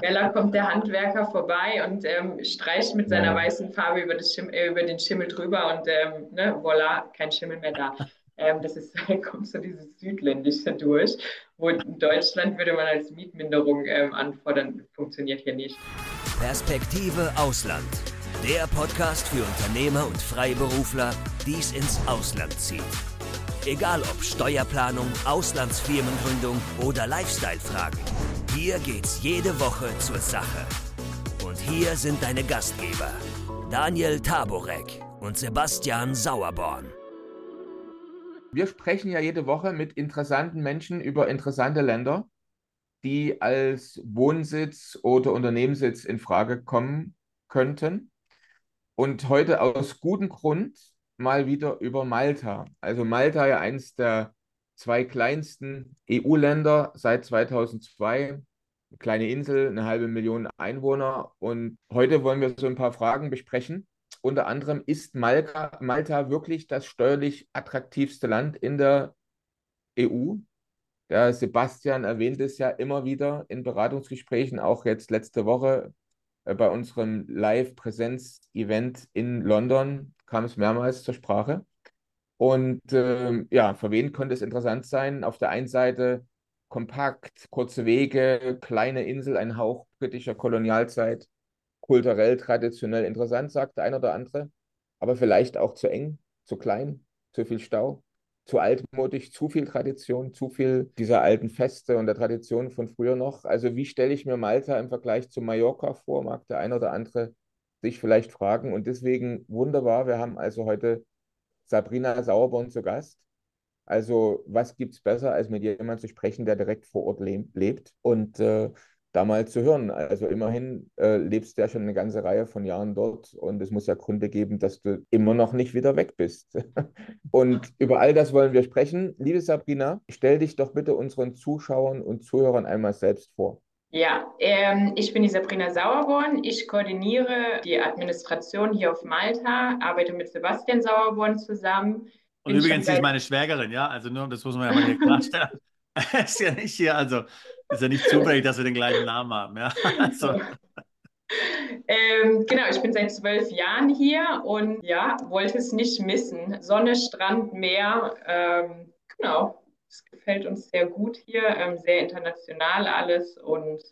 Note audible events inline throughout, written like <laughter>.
Bella kommt der Handwerker vorbei und ähm, streicht mit seiner weißen Farbe über, äh, über, den Schimmel drüber und ähm, ne, voilà, kein Schimmel mehr da. Ähm, das ist, da <laughs> kommt so dieses Südländische durch, wo in Deutschland würde man als Mietminderung ähm, anfordern, funktioniert hier nicht. Perspektive Ausland. Der Podcast für Unternehmer und Freiberufler, die es ins Ausland zieht. Egal ob Steuerplanung, Auslandsfirmengründung oder Lifestyle-Fragen. Hier geht's jede Woche zur Sache. Und hier sind deine Gastgeber, Daniel Taborek und Sebastian Sauerborn. Wir sprechen ja jede Woche mit interessanten Menschen über interessante Länder, die als Wohnsitz oder Unternehmenssitz in Frage kommen könnten. Und heute aus gutem Grund mal wieder über Malta. Also Malta ja eins der zwei kleinsten EU-Länder seit 2002. Eine kleine Insel, eine halbe Million Einwohner. Und heute wollen wir so ein paar Fragen besprechen. Unter anderem ist Malta, Malta wirklich das steuerlich attraktivste Land in der EU. Der Sebastian erwähnt es ja immer wieder in Beratungsgesprächen, auch jetzt letzte Woche äh, bei unserem Live-Präsenz-Event in London kam es mehrmals zur Sprache. Und äh, ja, für wen könnte es interessant sein? Auf der einen Seite kompakt, kurze Wege, kleine Insel, ein Hauch britischer Kolonialzeit, kulturell, traditionell interessant, sagt der ein oder andere, aber vielleicht auch zu eng, zu klein, zu viel Stau, zu altmodisch, zu viel Tradition, zu viel dieser alten Feste und der Tradition von früher noch. Also wie stelle ich mir Malta im Vergleich zu Mallorca vor, mag der ein oder andere sich vielleicht fragen. Und deswegen wunderbar, wir haben also heute Sabrina Sauerborn zu Gast. Also, was gibt es besser, als mit jemandem zu sprechen, der direkt vor Ort le lebt und äh, da mal zu hören. Also immerhin äh, lebst du ja schon eine ganze Reihe von Jahren dort und es muss ja Gründe geben, dass du immer noch nicht wieder weg bist. <laughs> und über all das wollen wir sprechen. Liebe Sabrina, stell dich doch bitte unseren Zuschauern und Zuhörern einmal selbst vor. Ja, ähm, ich bin die Sabrina Sauerborn. Ich koordiniere die Administration hier auf Malta, arbeite mit Sebastian Sauerborn zusammen. Und übrigens, sie ist meine Schwägerin, ja, also nur, das muss man ja mal hier klarstellen. <laughs> <laughs> ist ja nicht hier, also ist ja nicht zufällig, dass wir den gleichen Namen haben, ja. Also. Ähm, genau, ich bin seit zwölf Jahren hier und ja, wollte es nicht missen. Sonne, Strand, Meer, ähm, genau, es gefällt uns sehr gut hier, ähm, sehr international alles und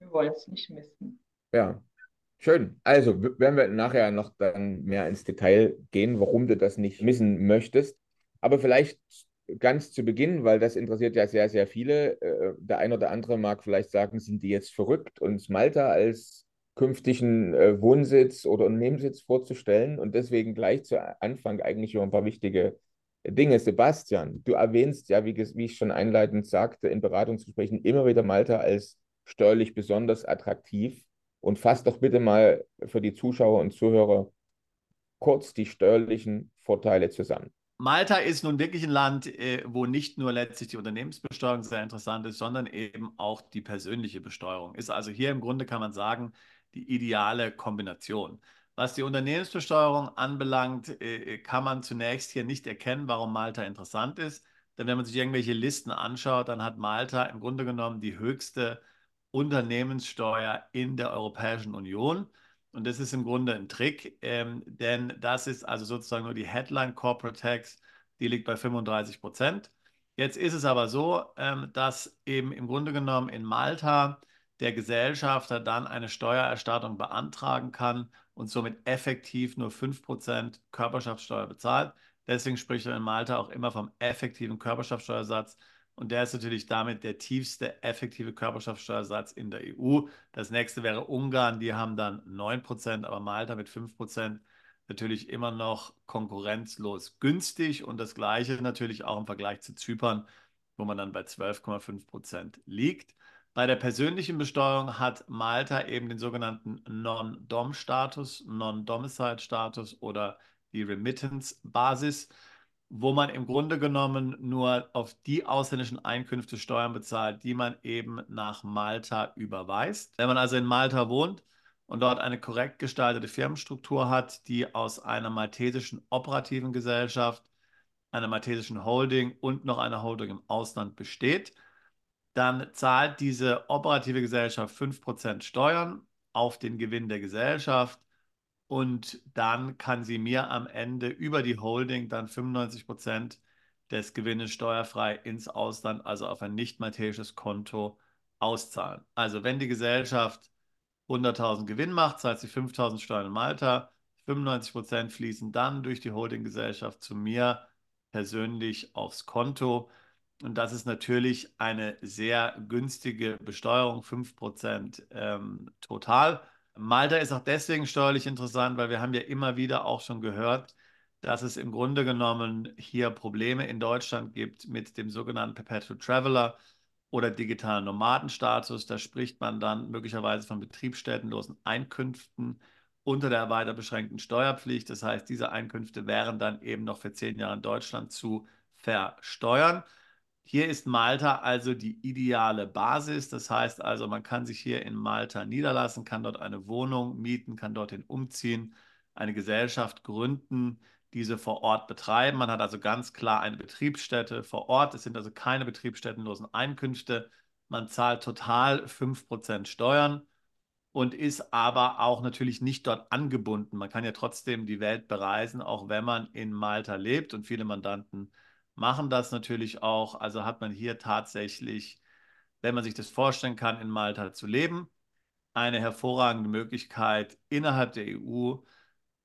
wir wollen es nicht missen. Ja, schön. Also werden wir nachher noch dann mehr ins Detail gehen, warum du das nicht missen möchtest. Aber vielleicht ganz zu Beginn, weil das interessiert ja sehr, sehr viele. Äh, der ein oder andere mag vielleicht sagen, sind die jetzt verrückt, uns Malta als künftigen äh, Wohnsitz oder Unternehmenssitz vorzustellen und deswegen gleich zu Anfang eigentlich über ein paar wichtige Dinge. Sebastian, du erwähnst ja, wie, wie ich schon einleitend sagte, in Beratungsgesprächen immer wieder Malta als steuerlich besonders attraktiv. Und fass doch bitte mal für die Zuschauer und Zuhörer kurz die steuerlichen Vorteile zusammen. Malta ist nun wirklich ein Land, äh, wo nicht nur letztlich die Unternehmensbesteuerung sehr interessant ist, sondern eben auch die persönliche Besteuerung. Ist also hier im Grunde, kann man sagen, die ideale Kombination. Was die Unternehmensbesteuerung anbelangt, äh, kann man zunächst hier nicht erkennen, warum Malta interessant ist. Denn wenn man sich irgendwelche Listen anschaut, dann hat Malta im Grunde genommen die höchste Unternehmenssteuer in der Europäischen Union. Und das ist im Grunde ein Trick, ähm, denn das ist also sozusagen nur die Headline Corporate Tax, die liegt bei 35 Prozent. Jetzt ist es aber so, ähm, dass eben im Grunde genommen in Malta der Gesellschafter dann eine Steuererstattung beantragen kann und somit effektiv nur 5% Körperschaftssteuer bezahlt. Deswegen spricht er in Malta auch immer vom effektiven Körperschaftssteuersatz. Und der ist natürlich damit der tiefste effektive Körperschaftssteuersatz in der EU. Das nächste wäre Ungarn, die haben dann 9%, aber Malta mit 5% natürlich immer noch konkurrenzlos günstig. Und das gleiche natürlich auch im Vergleich zu Zypern, wo man dann bei 12,5% liegt. Bei der persönlichen Besteuerung hat Malta eben den sogenannten Non-Dom-Status, Non-Domicile-Status oder die Remittance-Basis, wo man im Grunde genommen nur auf die ausländischen Einkünfte Steuern bezahlt, die man eben nach Malta überweist. Wenn man also in Malta wohnt und dort eine korrekt gestaltete Firmenstruktur hat, die aus einer maltesischen operativen Gesellschaft, einer maltesischen Holding und noch einer Holding im Ausland besteht, dann zahlt diese operative Gesellschaft 5% Steuern auf den Gewinn der Gesellschaft und dann kann sie mir am Ende über die Holding dann 95% des Gewinnes steuerfrei ins Ausland, also auf ein nicht maltesisches Konto auszahlen. Also wenn die Gesellschaft 100.000 Gewinn macht, zahlt sie 5.000 Steuern in Malta, 95% fließen dann durch die Holdinggesellschaft zu mir persönlich aufs Konto. Und das ist natürlich eine sehr günstige Besteuerung, 5% ähm, total. Malta ist auch deswegen steuerlich interessant, weil wir haben ja immer wieder auch schon gehört, dass es im Grunde genommen hier Probleme in Deutschland gibt mit dem sogenannten Perpetual Traveler oder digitalen Nomadenstatus. Da spricht man dann möglicherweise von betriebsstättenlosen Einkünften unter der weiter beschränkten Steuerpflicht. Das heißt, diese Einkünfte wären dann eben noch für zehn Jahre in Deutschland zu versteuern. Hier ist Malta also die ideale Basis. Das heißt also, man kann sich hier in Malta niederlassen, kann dort eine Wohnung mieten, kann dorthin umziehen, eine Gesellschaft gründen, diese vor Ort betreiben. Man hat also ganz klar eine Betriebsstätte vor Ort. Es sind also keine betriebsstättenlosen Einkünfte. Man zahlt total 5% Steuern und ist aber auch natürlich nicht dort angebunden. Man kann ja trotzdem die Welt bereisen, auch wenn man in Malta lebt und viele Mandanten machen das natürlich auch. Also hat man hier tatsächlich, wenn man sich das vorstellen kann, in Malta zu leben, eine hervorragende Möglichkeit innerhalb der EU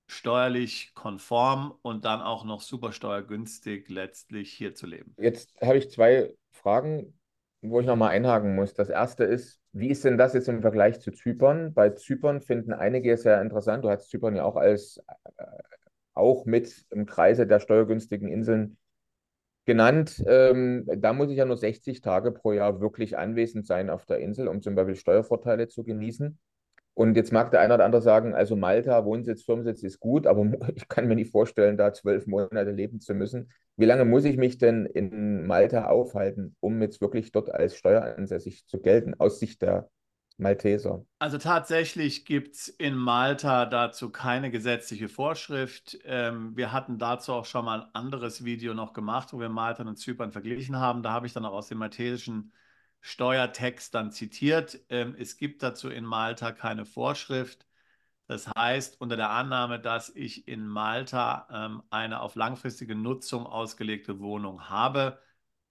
steuerlich konform und dann auch noch super steuergünstig letztlich hier zu leben. Jetzt habe ich zwei Fragen, wo ich nochmal einhaken muss. Das erste ist, wie ist denn das jetzt im Vergleich zu Zypern? Bei Zypern finden einige sehr interessant. Du hast Zypern ja auch als äh, auch mit im Kreise der steuergünstigen Inseln genannt. Ähm, da muss ich ja nur 60 Tage pro Jahr wirklich anwesend sein auf der Insel, um zum Beispiel Steuervorteile zu genießen. Und jetzt mag der eine oder andere sagen, also Malta, Wohnsitz, Firmensitz ist gut, aber <laughs> ich kann mir nicht vorstellen, da zwölf Monate leben zu müssen. Wie lange muss ich mich denn in Malta aufhalten, um jetzt wirklich dort als steueransässig zu gelten, aus Sicht der Malteser? Also tatsächlich gibt es in Malta dazu keine gesetzliche Vorschrift. Ähm, wir hatten dazu auch schon mal ein anderes Video noch gemacht, wo wir Malta und Zypern verglichen haben. Da habe ich dann auch aus dem maltesischen Steuertext dann zitiert. Ähm, es gibt dazu in Malta keine Vorschrift. Das heißt, unter der Annahme, dass ich in Malta ähm, eine auf langfristige Nutzung ausgelegte Wohnung habe,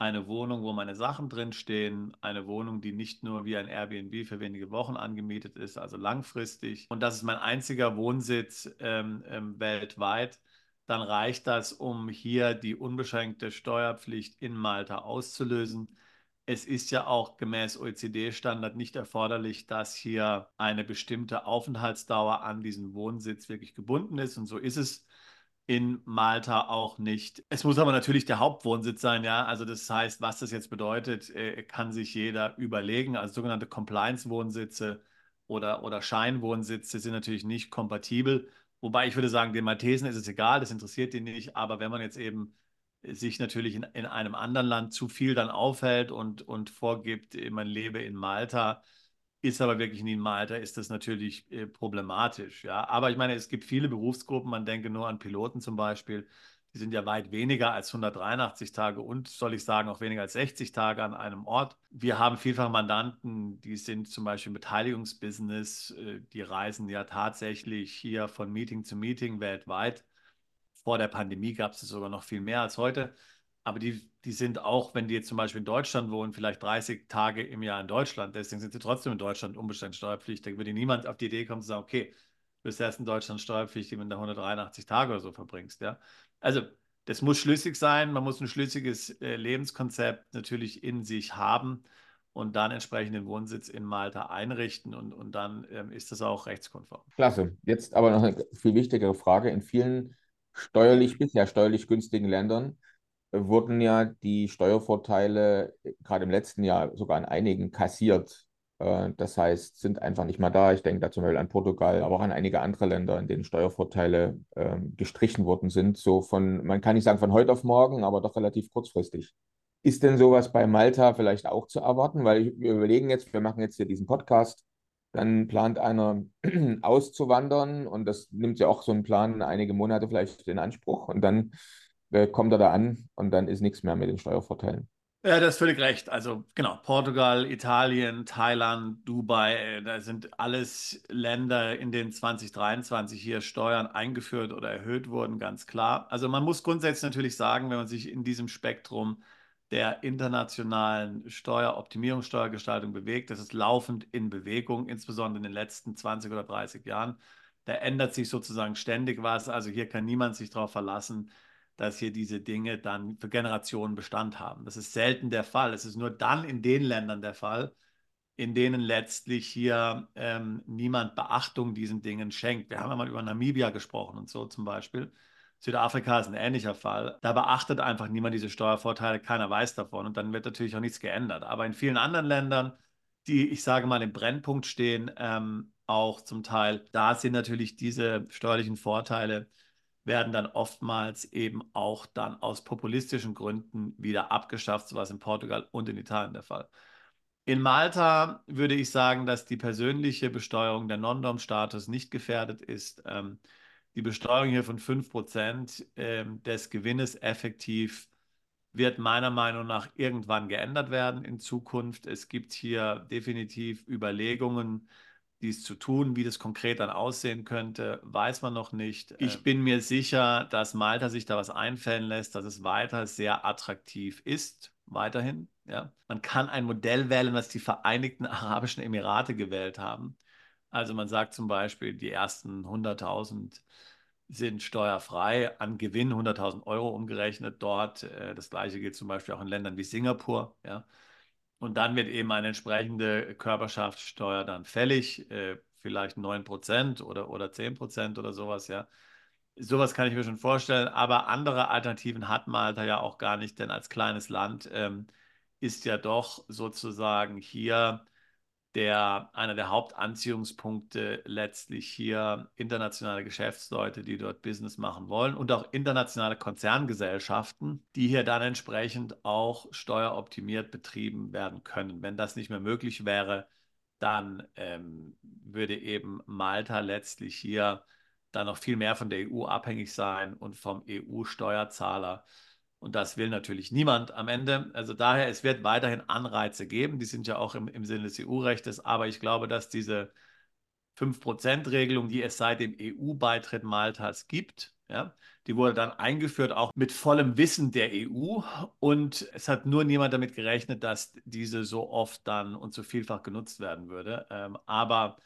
eine Wohnung, wo meine Sachen drinstehen, eine Wohnung, die nicht nur wie ein Airbnb für wenige Wochen angemietet ist, also langfristig. Und das ist mein einziger Wohnsitz ähm, ähm, weltweit. Dann reicht das, um hier die unbeschränkte Steuerpflicht in Malta auszulösen. Es ist ja auch gemäß OECD-Standard nicht erforderlich, dass hier eine bestimmte Aufenthaltsdauer an diesen Wohnsitz wirklich gebunden ist. Und so ist es in Malta auch nicht. Es muss aber natürlich der Hauptwohnsitz sein, ja. Also das heißt, was das jetzt bedeutet, äh, kann sich jeder überlegen. Also sogenannte Compliance-Wohnsitze oder, oder Scheinwohnsitze sind natürlich nicht kompatibel. Wobei ich würde sagen, den Maltesen ist es egal, das interessiert die nicht. Aber wenn man jetzt eben sich natürlich in, in einem anderen Land zu viel dann aufhält und, und vorgibt, man lebe in Malta, ist aber wirklich in Malta, ist das natürlich äh, problematisch. Ja? Aber ich meine, es gibt viele Berufsgruppen, man denke nur an Piloten zum Beispiel, die sind ja weit weniger als 183 Tage und, soll ich sagen, auch weniger als 60 Tage an einem Ort. Wir haben vielfach Mandanten, die sind zum Beispiel im Beteiligungsbusiness, äh, die reisen ja tatsächlich hier von Meeting zu Meeting weltweit vor der Pandemie gab es sogar noch viel mehr als heute. Aber die, die sind auch, wenn die jetzt zum Beispiel in Deutschland wohnen, vielleicht 30 Tage im Jahr in Deutschland. Deswegen sind sie trotzdem in Deutschland unbeschränkt steuerpflichtig. Würde niemand auf die Idee kommen zu sagen, okay, du bist erst in Deutschland steuerpflichtig, wenn du 183 Tage oder so verbringst. Ja? Also das muss schlüssig sein. Man muss ein schlüssiges äh, Lebenskonzept natürlich in sich haben und dann entsprechend den Wohnsitz in Malta einrichten und, und dann ähm, ist das auch rechtskonform. Klasse. Jetzt aber noch eine viel wichtigere Frage. In vielen steuerlich, bisher steuerlich günstigen Ländern wurden ja die Steuervorteile äh, gerade im letzten Jahr sogar an einigen kassiert. Äh, das heißt, sind einfach nicht mehr da. Ich denke da zum Beispiel an Portugal, aber auch an einige andere Länder, in denen Steuervorteile äh, gestrichen worden sind. So von, man kann nicht sagen von heute auf morgen, aber doch relativ kurzfristig. Ist denn sowas bei Malta vielleicht auch zu erwarten? Weil wir überlegen jetzt, wir machen jetzt hier diesen Podcast dann plant einer <clears throat> auszuwandern und das nimmt ja auch so einen Plan einige Monate vielleicht in Anspruch und dann kommt er da an und dann ist nichts mehr mit den Steuervorteilen. Ja, das ist völlig recht. Also genau, Portugal, Italien, Thailand, Dubai, äh, da sind alles Länder, in denen 2023 hier Steuern eingeführt oder erhöht wurden, ganz klar. Also man muss grundsätzlich natürlich sagen, wenn man sich in diesem Spektrum der internationalen Steueroptimierung, Steuergestaltung bewegt, das ist laufend in Bewegung, insbesondere in den letzten 20 oder 30 Jahren. Da ändert sich sozusagen ständig was. Also hier kann niemand sich darauf verlassen, dass hier diese Dinge dann für Generationen Bestand haben. Das ist selten der Fall. Es ist nur dann in den Ländern der Fall, in denen letztlich hier ähm, niemand Beachtung diesen Dingen schenkt. Wir haben ja mal über Namibia gesprochen und so zum Beispiel. Südafrika ist ein ähnlicher Fall. Da beachtet einfach niemand diese Steuervorteile, keiner weiß davon und dann wird natürlich auch nichts geändert. Aber in vielen anderen Ländern, die, ich sage mal, im Brennpunkt stehen, ähm, auch zum Teil, da sind natürlich diese steuerlichen Vorteile werden dann oftmals eben auch dann aus populistischen Gründen wieder abgeschafft, so was in Portugal und in Italien der Fall. In Malta würde ich sagen, dass die persönliche Besteuerung der Non-Dom-Status nicht gefährdet ist. Ähm, die Besteuerung hier von 5% ähm, des Gewinnes effektiv wird meiner Meinung nach irgendwann geändert werden in Zukunft. Es gibt hier definitiv Überlegungen, dies zu tun. Wie das konkret dann aussehen könnte, weiß man noch nicht. Ich ähm. bin mir sicher, dass Malta sich da was einfallen lässt, dass es weiter sehr attraktiv ist, weiterhin. Ja. Man kann ein Modell wählen, was die Vereinigten Arabischen Emirate gewählt haben. Also man sagt zum Beispiel, die ersten 100.000 sind steuerfrei an Gewinn 100.000 Euro umgerechnet dort. Äh, das gleiche gilt zum Beispiel auch in Ländern wie Singapur. Ja. Und dann wird eben eine entsprechende Körperschaftssteuer dann fällig, äh, vielleicht 9% oder, oder 10% oder sowas, ja. Sowas kann ich mir schon vorstellen, aber andere Alternativen hat Malta ja auch gar nicht, denn als kleines Land ähm, ist ja doch sozusagen hier der, einer der Hauptanziehungspunkte letztlich hier internationale Geschäftsleute, die dort Business machen wollen und auch internationale Konzerngesellschaften, die hier dann entsprechend auch steueroptimiert betrieben werden können. Wenn das nicht mehr möglich wäre, dann ähm, würde eben Malta letztlich hier dann noch viel mehr von der EU abhängig sein und vom EU-Steuerzahler. Und das will natürlich niemand am Ende. Also daher, es wird weiterhin Anreize geben. Die sind ja auch im, im Sinne des EU-Rechtes. Aber ich glaube, dass diese 5%-Regelung, die es seit dem EU-Beitritt Maltas gibt, ja, die wurde dann eingeführt, auch mit vollem Wissen der EU. Und es hat nur niemand damit gerechnet, dass diese so oft dann und so vielfach genutzt werden würde. Ähm, aber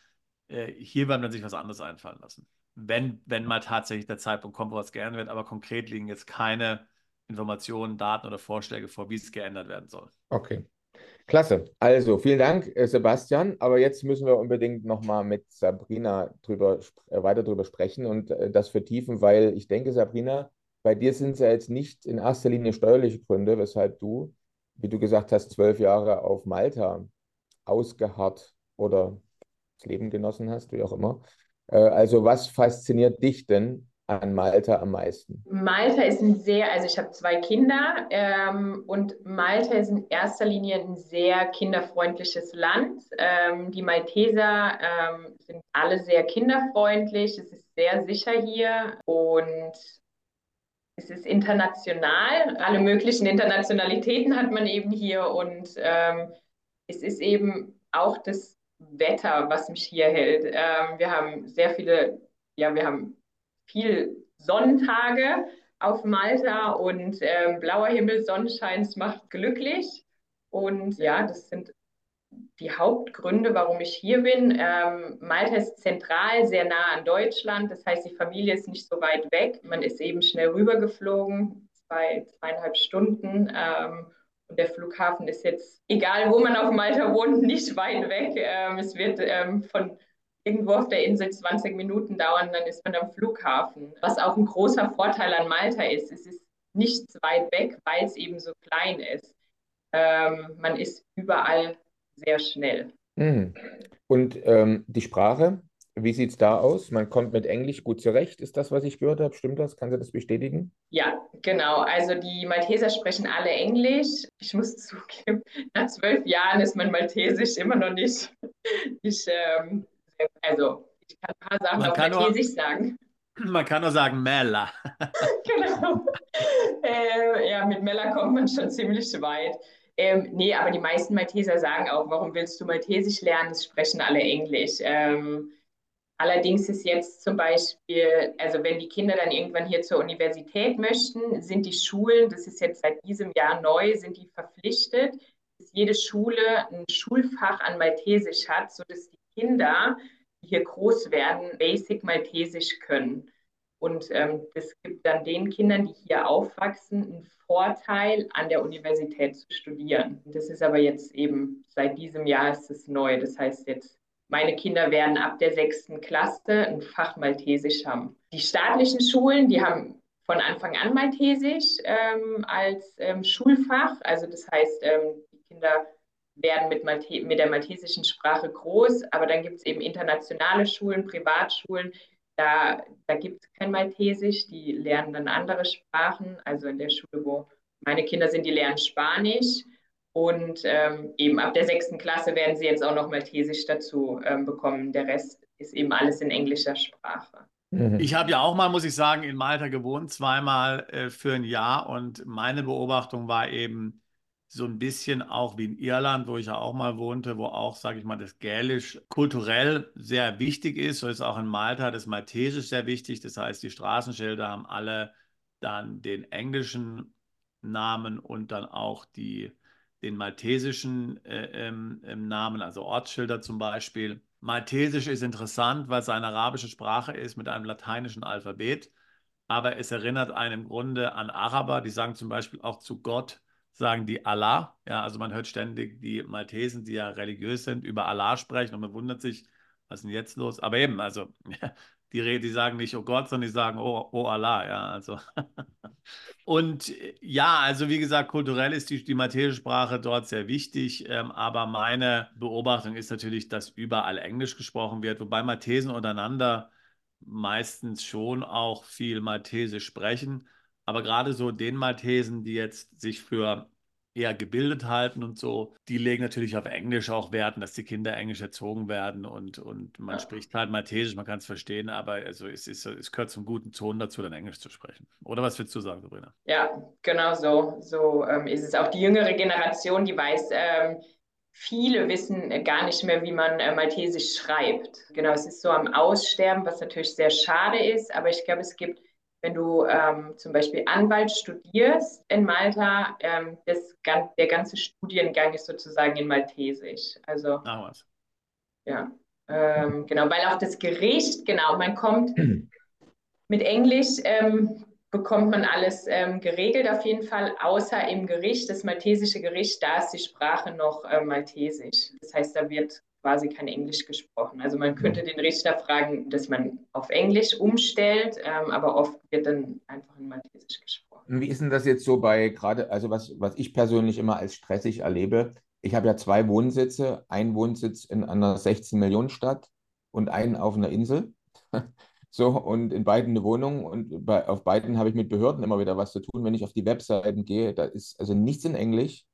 äh, hier wird man sich was anderes einfallen lassen. Wenn, wenn mal tatsächlich der Zeitpunkt kommt, wo es geändert wird. Aber konkret liegen jetzt keine Informationen, Daten oder Vorschläge vor, wie es geändert werden soll. Okay. Klasse. Also, vielen Dank, äh, Sebastian. Aber jetzt müssen wir unbedingt nochmal mit Sabrina drüber, äh, weiter drüber sprechen und äh, das vertiefen, weil ich denke, Sabrina, bei dir sind es ja jetzt nicht in erster Linie steuerliche Gründe, weshalb du, wie du gesagt hast, zwölf Jahre auf Malta ausgeharrt oder das Leben genossen hast, wie auch immer. Also, was fasziniert dich denn an Malta am meisten? Malta ist ein sehr, also ich habe zwei Kinder ähm, und Malta ist in erster Linie ein sehr kinderfreundliches Land. Ähm, die Malteser ähm, sind alle sehr kinderfreundlich. Es ist sehr sicher hier und es ist international. Alle möglichen Internationalitäten hat man eben hier und ähm, es ist eben auch das Wetter, was mich hier hält. Ähm, wir haben sehr viele, ja, wir haben viel Sonnentage auf Malta und äh, blauer Himmel, Sonnenschein, es macht glücklich. Und ja, das sind die Hauptgründe, warum ich hier bin. Ähm, Malta ist zentral, sehr nah an Deutschland. Das heißt, die Familie ist nicht so weit weg. Man ist eben schnell rübergeflogen, zwei, zweieinhalb Stunden. Ähm, und der Flughafen ist jetzt, egal wo man auf Malta wohnt, <laughs> nicht weit weg. Ähm, es wird ähm, von irgendwo auf der Insel 20 Minuten dauern, dann ist man am Flughafen. Was auch ein großer Vorteil an Malta ist, es ist nicht weit weg, weil es eben so klein ist. Ähm, man ist überall sehr schnell. Mhm. Und ähm, die Sprache, wie sieht es da aus? Man kommt mit Englisch gut zurecht. Ist das, was ich gehört habe? Stimmt das? Kannst du das bestätigen? Ja, genau. Also die Malteser sprechen alle Englisch. Ich muss <laughs> zugeben, nach zwölf Jahren ist mein Maltesisch immer noch nicht, nicht ähm, also, ich kann ein paar Sachen man auf Maltesisch sagen. <clears throat> Man kann nur sagen Mella. <laughs> genau. Äh, ja, mit Mella kommt man schon ziemlich weit. Ähm, nee, aber die meisten Malteser sagen auch, warum willst du Maltesisch lernen? Es sprechen alle Englisch. Ähm, allerdings ist jetzt zum Beispiel, also wenn die Kinder dann irgendwann hier zur Universität möchten, sind die Schulen, das ist jetzt seit diesem Jahr neu, sind die verpflichtet, dass jede Schule ein Schulfach an Maltesisch hat, sodass die Kinder, die hier groß werden, Basic Maltesisch können. Und ähm, das gibt dann den Kindern, die hier aufwachsen, einen Vorteil, an der Universität zu studieren. Das ist aber jetzt eben seit diesem Jahr ist es neu. Das heißt jetzt, meine Kinder werden ab der sechsten Klasse ein Fach Maltesisch haben. Die staatlichen Schulen, die haben von Anfang an Maltesisch ähm, als ähm, Schulfach. Also das heißt, ähm, die Kinder werden mit, Malte mit der maltesischen Sprache groß, aber dann gibt es eben internationale Schulen, Privatschulen, da, da gibt es kein Maltesisch, die lernen dann andere Sprachen. Also in der Schule, wo meine Kinder sind, die lernen Spanisch. Und ähm, eben ab der sechsten Klasse werden sie jetzt auch noch Maltesisch dazu ähm, bekommen. Der Rest ist eben alles in englischer Sprache. Mhm. Ich habe ja auch mal, muss ich sagen, in Malta gewohnt, zweimal äh, für ein Jahr. Und meine Beobachtung war eben, so ein bisschen auch wie in Irland, wo ich ja auch mal wohnte, wo auch, sage ich mal, das Gälisch kulturell sehr wichtig ist. So ist auch in Malta das Maltesisch sehr wichtig. Das heißt, die Straßenschilder haben alle dann den englischen Namen und dann auch die, den maltesischen äh, ähm, Namen, also Ortsschilder zum Beispiel. Maltesisch ist interessant, weil es eine arabische Sprache ist mit einem lateinischen Alphabet. Aber es erinnert einen im Grunde an Araber, die sagen zum Beispiel auch zu Gott sagen die Allah. Ja, also man hört ständig die Maltesen, die ja religiös sind, über Allah sprechen und man wundert sich, was ist denn jetzt los? Aber eben, also die, die sagen nicht, oh Gott, sondern die sagen, oh, oh Allah, ja, also. <laughs> und ja, also wie gesagt, kulturell ist die, die maltesische Sprache dort sehr wichtig, ähm, aber meine Beobachtung ist natürlich, dass überall Englisch gesprochen wird, wobei Maltesen untereinander meistens schon auch viel Maltesisch sprechen. Aber gerade so den Maltesen, die jetzt sich für eher gebildet halten und so, die legen natürlich auf Englisch auch Wert, dass die Kinder Englisch erzogen werden und, und man ja. spricht halt Maltesisch, man kann es verstehen, aber also es, ist, es gehört zum guten Ton dazu, dann Englisch zu sprechen. Oder was willst du sagen, Sabrina? Ja, genau so. So ähm, ist es auch die jüngere Generation, die weiß, ähm, viele wissen gar nicht mehr, wie man äh, Maltesisch schreibt. Genau, es ist so am Aussterben, was natürlich sehr schade ist, aber ich glaube, es gibt wenn du ähm, zum Beispiel Anwalt studierst in Malta, ähm, das, der ganze Studiengang ist sozusagen in Maltesisch. Also, Ach was. Ja, ähm, genau, weil auch das Gericht, genau, man kommt <clears throat> mit Englisch, ähm, bekommt man alles ähm, geregelt auf jeden Fall, außer im Gericht, das maltesische Gericht, da ist die Sprache noch äh, maltesisch. Das heißt, da wird quasi kein Englisch gesprochen. Also man könnte den Richter fragen, dass man auf Englisch umstellt, ähm, aber oft wird dann einfach in Maltesisch gesprochen. Wie ist denn das jetzt so bei gerade, also was, was ich persönlich immer als stressig erlebe? Ich habe ja zwei Wohnsitze, einen Wohnsitz in einer 16-Millionen-Stadt und einen auf einer Insel. So, und in beiden eine Wohnung und bei, auf beiden habe ich mit Behörden immer wieder was zu tun. Wenn ich auf die Webseiten gehe, da ist also nichts in Englisch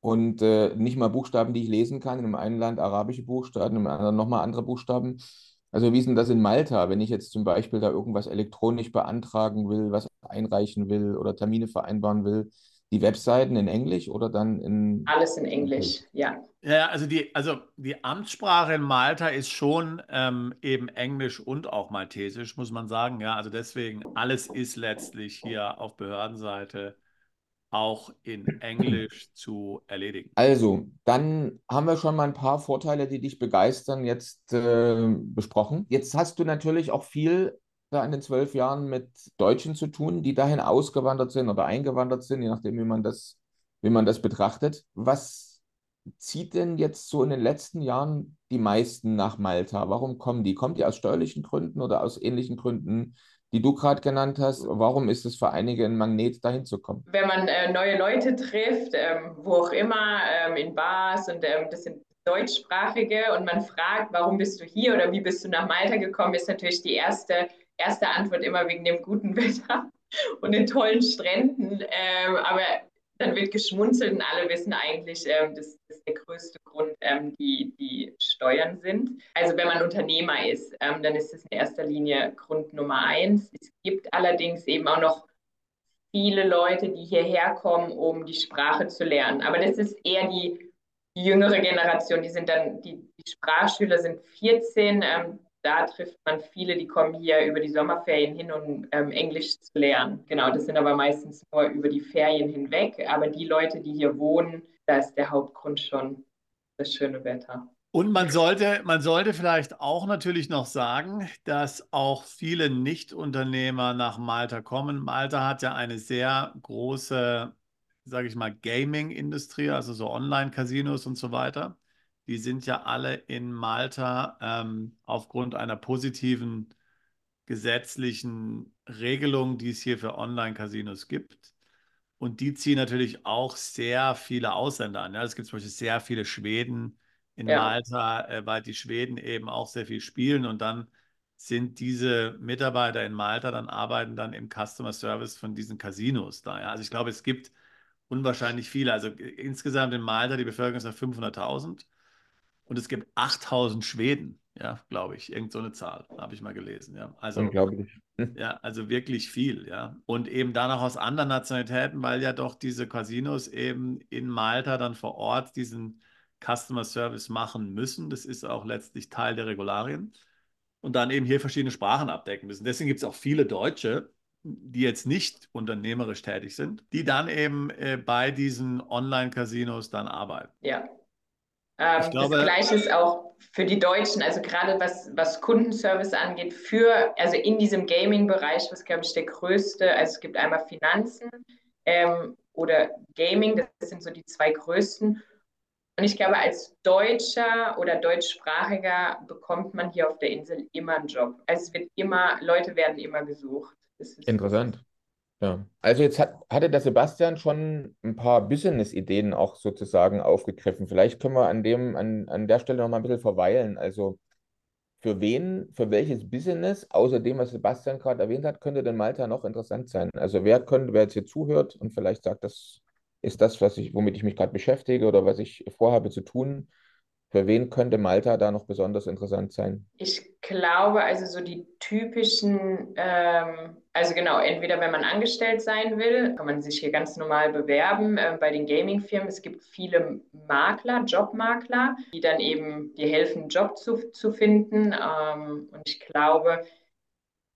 und äh, nicht mal Buchstaben, die ich lesen kann. In einem Land arabische Buchstaben, im anderen nochmal andere Buchstaben. Also wie ist denn das in Malta, wenn ich jetzt zum Beispiel da irgendwas elektronisch beantragen will, was einreichen will oder Termine vereinbaren will? Die Webseiten in Englisch oder dann in. Alles in Englisch, ja. Ja, also die, also die Amtssprache in Malta ist schon ähm, eben Englisch und auch Maltesisch, muss man sagen. Ja, also deswegen, alles ist letztlich hier auf Behördenseite auch in Englisch <clears throat> zu erledigen. Also, dann haben wir schon mal ein paar Vorteile, die dich begeistern, jetzt äh, besprochen. Jetzt hast du natürlich auch viel da in den zwölf Jahren mit Deutschen zu tun, die dahin ausgewandert sind oder eingewandert sind, je nachdem, wie man das, wie man das betrachtet. Was zieht denn jetzt so in den letzten Jahren die meisten nach Malta? Warum kommen die? Kommen die aus steuerlichen Gründen oder aus ähnlichen Gründen? die du gerade genannt hast. Warum ist es für einige ein Magnet, dahin zu kommen? Wenn man äh, neue Leute trifft, ähm, wo auch immer, ähm, in Bars und ähm, das sind deutschsprachige und man fragt, warum bist du hier oder wie bist du nach Malta gekommen, ist natürlich die erste, erste Antwort immer wegen dem guten Wetter <laughs> und den tollen Stränden. Ähm, aber dann wird geschmunzelt und alle wissen eigentlich, ähm, dass, dass der größte Grund ähm, die, die Steuern sind. Also wenn man Unternehmer ist, ähm, dann ist das in erster Linie Grund Nummer eins. Es gibt allerdings eben auch noch viele Leute, die hierher kommen, um die Sprache zu lernen. Aber das ist eher die jüngere Generation. Die sind dann, die, die Sprachschüler sind 14. Da trifft man viele, die kommen hier über die Sommerferien hin, um ähm, Englisch zu lernen. Genau, das sind aber meistens nur über die Ferien hinweg. Aber die Leute, die hier wohnen, da ist der Hauptgrund schon das schöne Wetter. Und man sollte, man sollte vielleicht auch natürlich noch sagen, dass auch viele Nicht-Unternehmer nach Malta kommen. Malta hat ja eine sehr große, sage ich mal, Gaming-Industrie, also so Online-Casinos und so weiter. Die sind ja alle in Malta ähm, aufgrund einer positiven gesetzlichen Regelung, die es hier für Online-Casinos gibt. Und die ziehen natürlich auch sehr viele Ausländer an. Ja, es gibt zum Beispiel sehr viele Schweden, in ja. Malta, äh, weil die Schweden eben auch sehr viel spielen und dann sind diese Mitarbeiter in Malta dann arbeiten dann im Customer Service von diesen Casinos da. Ja? Also ich glaube, es gibt unwahrscheinlich viele. Also äh, insgesamt in Malta die Bevölkerung ist auf 500.000 und es gibt 8.000 Schweden, ja, glaube ich. Irgend so eine Zahl habe ich mal gelesen. Ja, also unglaublich. <laughs> Ja, also wirklich viel, ja. Und eben dann auch aus anderen Nationalitäten, weil ja doch diese Casinos eben in Malta dann vor Ort diesen Customer Service machen müssen. Das ist auch letztlich Teil der Regularien. Und dann eben hier verschiedene Sprachen abdecken müssen. Deswegen gibt es auch viele Deutsche, die jetzt nicht unternehmerisch tätig sind, die dann eben äh, bei diesen Online-Casinos dann arbeiten. Ja. Ähm, glaube, das Gleiche ist auch für die Deutschen, also gerade was, was Kundenservice angeht, für, also in diesem Gaming-Bereich, was glaube ich der größte, also es gibt einmal Finanzen ähm, oder Gaming, das sind so die zwei größten. Und ich glaube, als Deutscher oder Deutschsprachiger bekommt man hier auf der Insel immer einen Job. Also es wird immer, Leute werden immer gesucht. Interessant. Ja. Also jetzt hat, hatte der Sebastian schon ein paar Business-Ideen auch sozusagen aufgegriffen. Vielleicht können wir an dem, an, an der Stelle noch mal ein bisschen verweilen. Also für wen, für welches Business, außer dem, was Sebastian gerade erwähnt hat, könnte denn Malta noch interessant sein? Also wer könnte, wer jetzt hier zuhört und vielleicht sagt, das ist das, was ich, womit ich mich gerade beschäftige oder was ich vorhabe zu tun. Für wen könnte Malta da noch besonders interessant sein? Ich glaube, also so die typischen, ähm, also genau, entweder wenn man angestellt sein will, kann man sich hier ganz normal bewerben äh, bei den Gaming-Firmen. Es gibt viele Makler, Jobmakler, die dann eben dir helfen, einen Job zu, zu finden. Ähm, und ich glaube,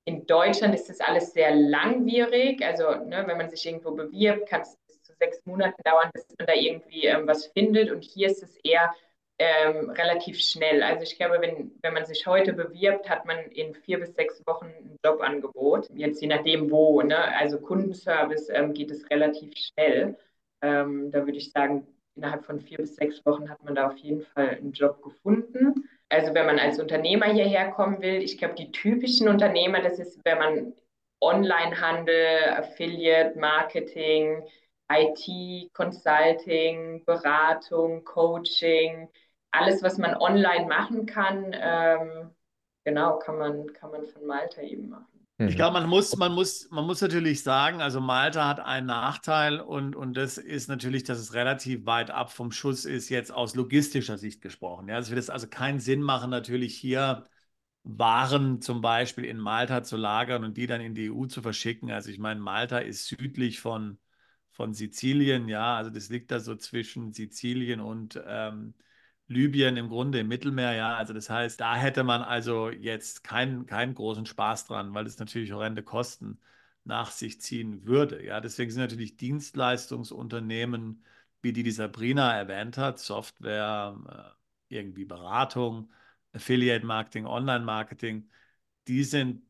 in Deutschland ist das alles sehr langwierig. Also ne, wenn man sich irgendwo bewirbt, kann es sechs Monaten dauern, bis man da irgendwie ähm, was findet. Und hier ist es eher ähm, relativ schnell. Also ich glaube, wenn, wenn man sich heute bewirbt, hat man in vier bis sechs Wochen ein Jobangebot. Jetzt je nachdem wo, ne? also Kundenservice ähm, geht es relativ schnell. Ähm, da würde ich sagen, innerhalb von vier bis sechs Wochen hat man da auf jeden Fall einen Job gefunden. Also wenn man als Unternehmer hierher kommen will, ich glaube, die typischen Unternehmer, das ist, wenn man Onlinehandel, Affiliate, Marketing, IT, Consulting, Beratung, Coaching, alles, was man online machen kann, ähm, genau, kann man, kann man von Malta eben machen. Ich mhm. glaube, man muss, man, muss, man muss natürlich sagen, also Malta hat einen Nachteil und, und das ist natürlich, dass es relativ weit ab vom Schuss ist, jetzt aus logistischer Sicht gesprochen. Ja, es wird also keinen Sinn machen, natürlich hier waren zum Beispiel in Malta zu lagern und die dann in die EU zu verschicken. Also ich meine, Malta ist südlich von, von Sizilien, ja, also das liegt da so zwischen Sizilien und ähm, Libyen im Grunde im Mittelmeer, ja, also das heißt, da hätte man also jetzt keinen, keinen großen Spaß dran, weil es natürlich horrende Kosten nach sich ziehen würde, ja, deswegen sind natürlich Dienstleistungsunternehmen, wie die die Sabrina erwähnt hat, Software, äh, irgendwie Beratung, Affiliate Marketing, Online Marketing, die sind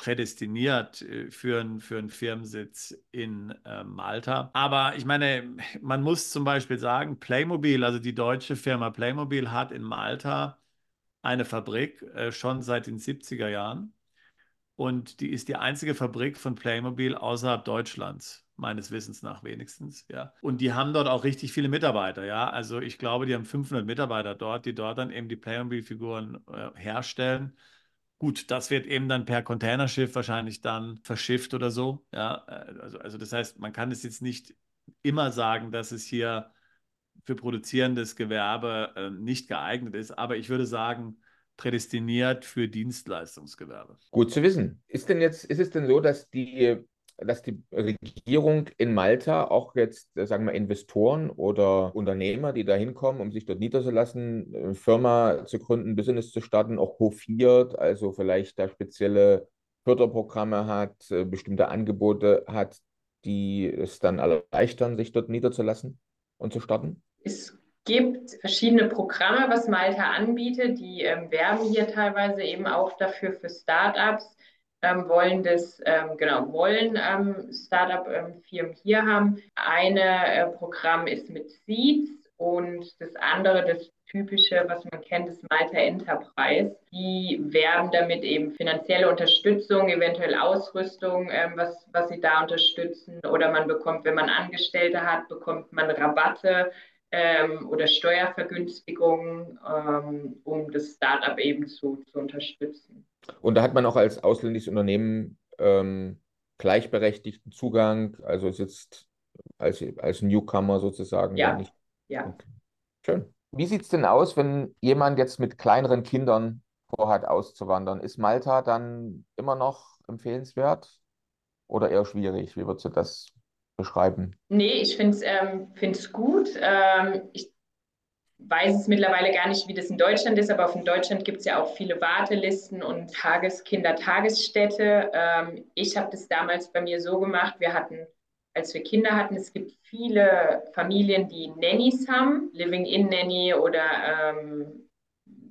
prädestiniert äh, für, ein, für einen Firmensitz in äh, Malta. Aber ich meine, man muss zum Beispiel sagen, Playmobil, also die deutsche Firma Playmobil hat in Malta eine Fabrik äh, schon seit den 70er Jahren. Und die ist die einzige Fabrik von Playmobil außerhalb Deutschlands meines Wissens nach wenigstens, ja. Und die haben dort auch richtig viele Mitarbeiter, ja. Also ich glaube, die haben 500 Mitarbeiter dort, die dort dann eben die Playmobil-Figuren äh, herstellen. Gut, das wird eben dann per Containerschiff wahrscheinlich dann verschifft oder so. Ja, äh, also, also das heißt, man kann es jetzt nicht immer sagen, dass es hier für produzierendes Gewerbe äh, nicht geeignet ist, aber ich würde sagen, prädestiniert für Dienstleistungsgewerbe. Gut zu wissen. Ist denn jetzt, ist es denn so, dass die dass die Regierung in Malta auch jetzt, äh, sagen wir, Investoren oder Unternehmer, die da hinkommen, um sich dort niederzulassen, eine Firma zu gründen, Business zu starten, auch hofiert, also vielleicht da spezielle Förderprogramme hat, äh, bestimmte Angebote hat, die es dann erleichtern, sich dort niederzulassen und zu starten? Es gibt verschiedene Programme, was Malta anbietet. Die ähm, werben hier teilweise eben auch dafür für Startups, ähm, wollen das, ähm, genau, wollen ähm, Startup-Firmen hier haben. Eine äh, Programm ist mit Seeds und das andere, das typische, was man kennt, ist Malta Enterprise. Die werben damit eben finanzielle Unterstützung, eventuell Ausrüstung, ähm, was, was sie da unterstützen. Oder man bekommt, wenn man Angestellte hat, bekommt man Rabatte ähm, oder Steuervergünstigungen, ähm, um das Startup eben zu, zu unterstützen. Und da hat man auch als ausländisches Unternehmen ähm, gleichberechtigten Zugang, also sitzt als, als Newcomer sozusagen. Ja, nicht... ja. Okay. Schön. Wie sieht es denn aus, wenn jemand jetzt mit kleineren Kindern vorhat, auszuwandern? Ist Malta dann immer noch empfehlenswert oder eher schwierig? Wie würdest du das beschreiben? Nee, ich finde es ähm, gut. Ähm, ich weiß es mittlerweile gar nicht, wie das in Deutschland ist, aber in Deutschland gibt es ja auch viele Wartelisten und Tageskinder-Tagesstätte. Ähm, ich habe das damals bei mir so gemacht, wir hatten, als wir Kinder hatten, es gibt viele Familien, die Nannies haben, Living-in-Nanny oder ähm,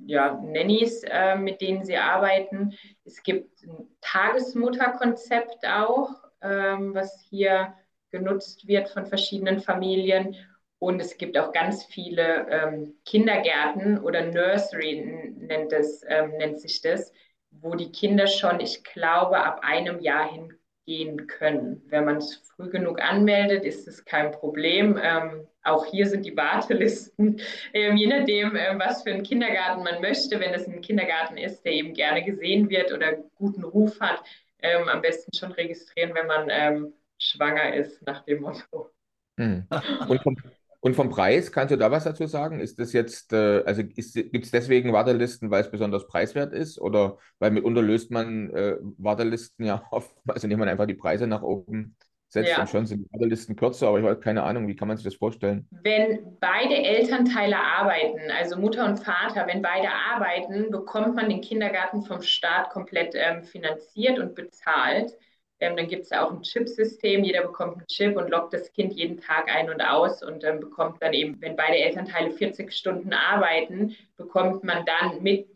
ja, Nannies, äh, mit denen sie arbeiten. Es gibt ein Tagesmutterkonzept auch, ähm, was hier genutzt wird von verschiedenen Familien. Und es gibt auch ganz viele ähm, Kindergärten oder Nursery nennt, das, ähm, nennt sich das, wo die Kinder schon, ich glaube, ab einem Jahr hingehen können. Wenn man es früh genug anmeldet, ist es kein Problem. Ähm, auch hier sind die Wartelisten, <laughs> ähm, je nachdem, äh, was für einen Kindergarten man möchte. Wenn es ein Kindergarten ist, der eben gerne gesehen wird oder guten Ruf hat, ähm, am besten schon registrieren, wenn man ähm, schwanger ist, nach dem Motto. Hm. Und vom, und vom Preis, kannst du da was dazu sagen? Ist das jetzt, äh, also gibt es deswegen Wartelisten, weil es besonders preiswert ist? Oder weil mitunter löst man äh, Wartelisten ja <laughs> oftmals, indem man einfach die Preise nach oben setzt ja. und schon sind die Wartelisten kürzer, aber ich habe keine Ahnung, wie kann man sich das vorstellen? Wenn beide Elternteile arbeiten, also Mutter und Vater, wenn beide arbeiten, bekommt man den Kindergarten vom Staat komplett ähm, finanziert und bezahlt. Ähm, dann gibt es auch ein Chipsystem. Jeder bekommt einen Chip und loggt das Kind jeden Tag ein und aus und ähm, bekommt dann eben, wenn beide Elternteile 40 Stunden arbeiten, bekommt man dann mit,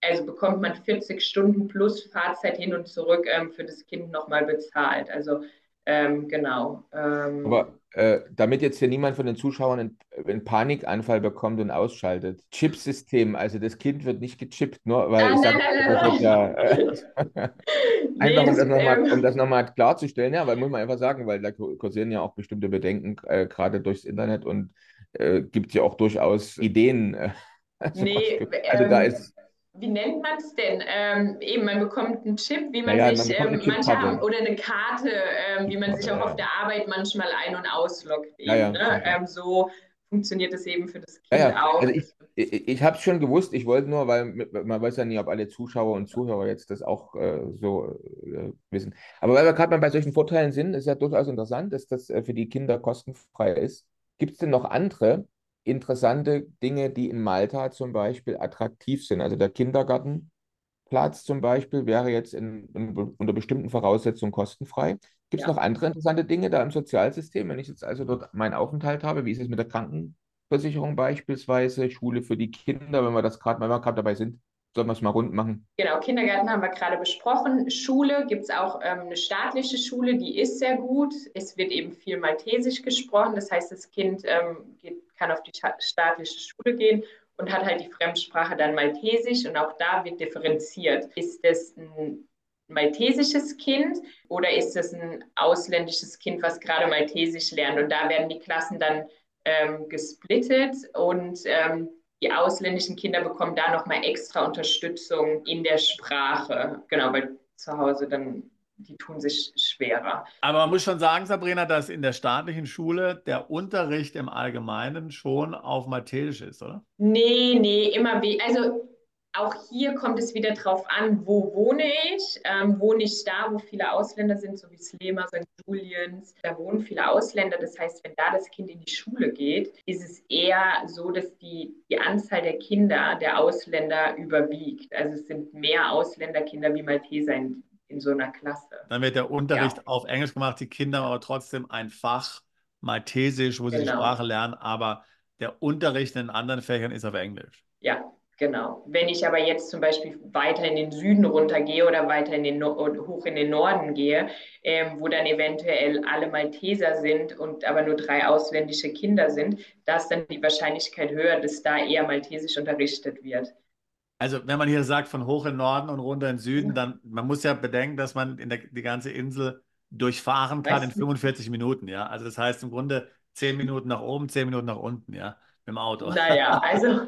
also bekommt man 40 Stunden plus Fahrzeit hin und zurück ähm, für das Kind nochmal bezahlt. Also ähm, genau. Ähm. Aber äh, damit jetzt hier niemand von den Zuschauern einen, einen Panikanfall bekommt und ausschaltet. Chipsystem, also das Kind wird nicht gechippt, nur weil ich sage, ja, äh, <laughs> einfach um das nochmal um das nochmal klarzustellen, ja, weil muss man einfach sagen, weil da kursieren ja auch bestimmte Bedenken, äh, gerade durchs Internet und äh, gibt ja auch durchaus Ideen. Äh, <laughs> also, nee, also da ähm, ist wie nennt man es denn? Ähm, eben, man bekommt einen Chip, wie man naja, sich, man ähm, manche haben, oder eine Karte, ähm, wie man sich auch auf der Arbeit manchmal ein- und ausloggt. Eben, ja, ne? Ähm, so funktioniert es eben für das Kind auch. Also ich, ich, ich habe es schon gewusst, ich wollte nur, weil man weiß ja nie, ob alle Zuschauer und Zuhörer jetzt das auch äh, so äh, wissen. Aber weil wir gerade mal bei solchen Vorteilen sind, ist ja durchaus interessant, dass das äh, für die Kinder kostenfrei ist. Gibt es denn noch andere interessante Dinge, die in Malta zum Beispiel attraktiv sind. Also der Kindergartenplatz zum Beispiel wäre jetzt in, in, unter bestimmten Voraussetzungen kostenfrei. Gibt es ja. noch andere interessante Dinge da im Sozialsystem, wenn ich jetzt also dort meinen Aufenthalt habe? Wie ist es mit der Krankenversicherung beispielsweise, Schule für die Kinder, wenn wir das gerade, wenn wir gerade dabei sind? Sollen wir es mal rund machen? Genau, Kindergarten haben wir gerade besprochen. Schule gibt es auch ähm, eine staatliche Schule, die ist sehr gut. Es wird eben viel Maltesisch gesprochen. Das heißt, das Kind ähm, geht, kann auf die staatliche Schule gehen und hat halt die Fremdsprache dann Maltesisch. Und auch da wird differenziert. Ist das ein maltesisches Kind oder ist das ein ausländisches Kind, was gerade Maltesisch lernt? Und da werden die Klassen dann ähm, gesplittet und ähm, die ausländischen Kinder bekommen da nochmal extra Unterstützung in der Sprache. Genau, weil zu Hause dann, die tun sich schwerer. Aber man muss schon sagen, Sabrina, dass in der staatlichen Schule der Unterricht im Allgemeinen schon auf Maltesisch ist, oder? Nee, nee, immer wie. Also auch hier kommt es wieder darauf an, wo wohne ich. Ähm, wohne ich da, wo viele Ausländer sind, so wie Slema, St. Julians, da wohnen viele Ausländer. Das heißt, wenn da das Kind in die Schule geht, ist es eher so, dass die, die Anzahl der Kinder, der Ausländer überwiegt. Also es sind mehr Ausländerkinder wie Malteser in, in so einer Klasse. Dann wird der Unterricht ja. auf Englisch gemacht, die Kinder haben aber trotzdem ein Fach Maltesisch, wo genau. sie die genau. Sprache lernen, aber der Unterricht in anderen Fächern ist auf Englisch. Ja, Genau. Wenn ich aber jetzt zum Beispiel weiter in den Süden runtergehe oder weiter in den no hoch in den Norden gehe, ähm, wo dann eventuell alle Malteser sind und aber nur drei ausländische Kinder sind, da ist dann die Wahrscheinlichkeit höher, dass da eher Maltesisch unterrichtet wird. Also wenn man hier sagt von hoch in Norden und runter in Süden, dann man muss ja bedenken, dass man in der, die ganze Insel durchfahren kann weißt in 45 Minuten, ja. Also das heißt im Grunde zehn Minuten nach oben, zehn Minuten nach unten, ja im Auto. Naja, <laughs> also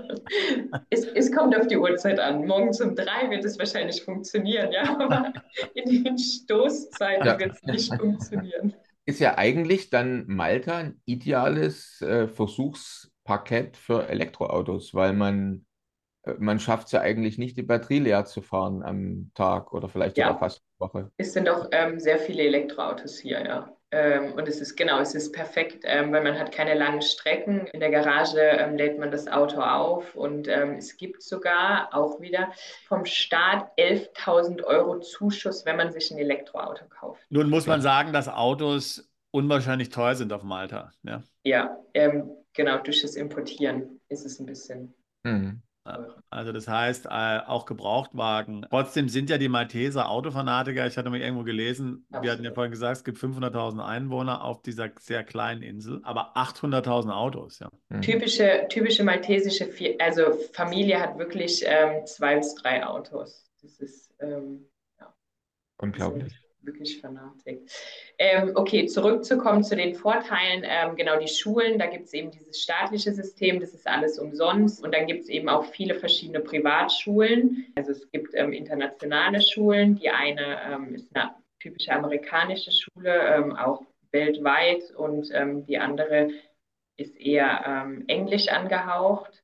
es, es kommt auf die Uhrzeit an. Morgens um drei wird es wahrscheinlich funktionieren, ja, aber <laughs> in den Stoßzeiten ja. wird es nicht funktionieren. Ist ja eigentlich dann Malta ein ideales äh, Versuchsparkett für Elektroautos, weil man, äh, man schafft es ja eigentlich nicht, die Batterie leer zu fahren am Tag oder vielleicht ja. sogar fast eine Woche. Es sind auch ähm, sehr viele Elektroautos hier, ja. Ähm, und es ist genau, es ist perfekt, ähm, weil man hat keine langen Strecken. In der Garage ähm, lädt man das Auto auf und ähm, es gibt sogar auch wieder vom Staat 11.000 Euro Zuschuss, wenn man sich ein Elektroauto kauft. Nun muss man sagen, dass Autos unwahrscheinlich teuer sind auf Malta. Ja, ja ähm, genau, durch das Importieren ist es ein bisschen. Mhm. Also das heißt, äh, auch Gebrauchtwagen. Trotzdem sind ja die Malteser Autofanatiker. Ich hatte mal irgendwo gelesen, Absolut. wir hatten ja vorhin gesagt, es gibt 500.000 Einwohner auf dieser sehr kleinen Insel, aber 800.000 Autos. Ja. Mhm. Typische, typische maltesische, also Familie hat wirklich ähm, zwei bis drei Autos. Das ist ähm, ja. unglaublich wirklich Fanatik. Ähm, okay, zurückzukommen zu den Vorteilen. Ähm, genau, die Schulen, da gibt es eben dieses staatliche System, das ist alles umsonst. Und dann gibt es eben auch viele verschiedene Privatschulen. Also es gibt ähm, internationale Schulen. Die eine ähm, ist eine typische amerikanische Schule, ähm, auch weltweit. Und ähm, die andere ist eher englisch angehaucht.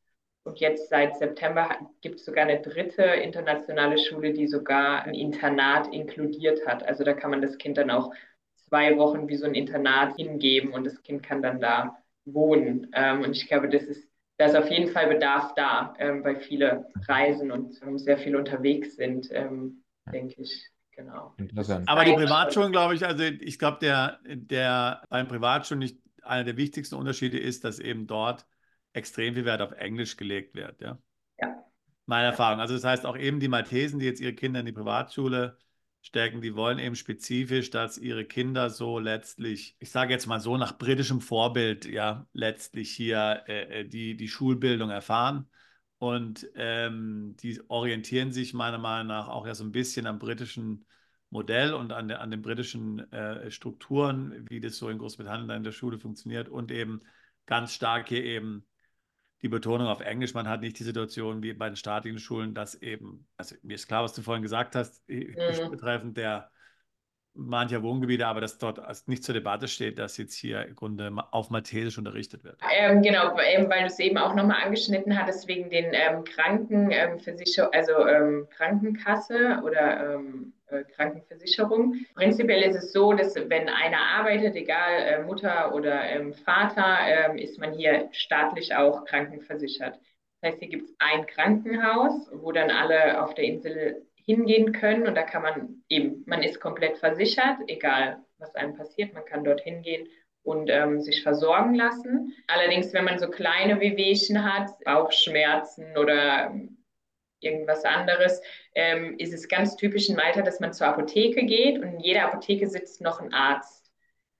Und jetzt seit September gibt es sogar eine dritte internationale Schule, die sogar ein Internat inkludiert hat. Also da kann man das Kind dann auch zwei Wochen wie so ein Internat hingeben und das Kind kann dann da wohnen. Ähm, und ich glaube, das ist, da ist auf jeden Fall Bedarf da, ähm, weil viele reisen und ähm, sehr viel unterwegs sind, ähm, denke ich. Genau. Interessant. Aber die Privatschulen, glaube ich, also ich glaube, der, der beim Privatschulen nicht einer der wichtigsten Unterschiede ist, dass eben dort extrem viel Wert auf Englisch gelegt wird. Ja. ja. Meine Erfahrung. Also das heißt auch eben die Maltesen, die jetzt ihre Kinder in die Privatschule stecken, die wollen eben spezifisch, dass ihre Kinder so letztlich, ich sage jetzt mal so nach britischem Vorbild, ja, letztlich hier äh, äh die, die Schulbildung erfahren. Und ähm, die orientieren sich meiner Meinung nach auch ja so ein bisschen am britischen Modell und an, der, an den britischen äh, Strukturen, wie das so in Großbritannien in der Schule funktioniert und eben ganz stark hier eben die Betonung auf Englisch. Man hat nicht die Situation wie bei den staatlichen Schulen, dass eben, also mir ist klar, was du vorhin gesagt hast, mhm. betreffend der mancher Wohngebiete, aber dass dort nicht zur Debatte steht, dass jetzt hier im Grunde auf Maltesisch unterrichtet wird. Ähm, genau, weil du es eben auch nochmal angeschnitten hattest wegen den ähm, Krankenversicherung, ähm, also ähm, Krankenkasse oder ähm, äh, Krankenversicherung. Prinzipiell ist es so, dass wenn einer arbeitet, egal äh, Mutter oder ähm, Vater, ähm, ist man hier staatlich auch krankenversichert. Das heißt, hier gibt es ein Krankenhaus, wo dann alle auf der Insel hingehen können und da kann man eben, man ist komplett versichert, egal was einem passiert, man kann dort hingehen und ähm, sich versorgen lassen. Allerdings, wenn man so kleine Wehwehchen hat, Bauchschmerzen oder irgendwas anderes, ähm, ist es ganz typisch in Malta, dass man zur Apotheke geht und in jeder Apotheke sitzt noch ein Arzt.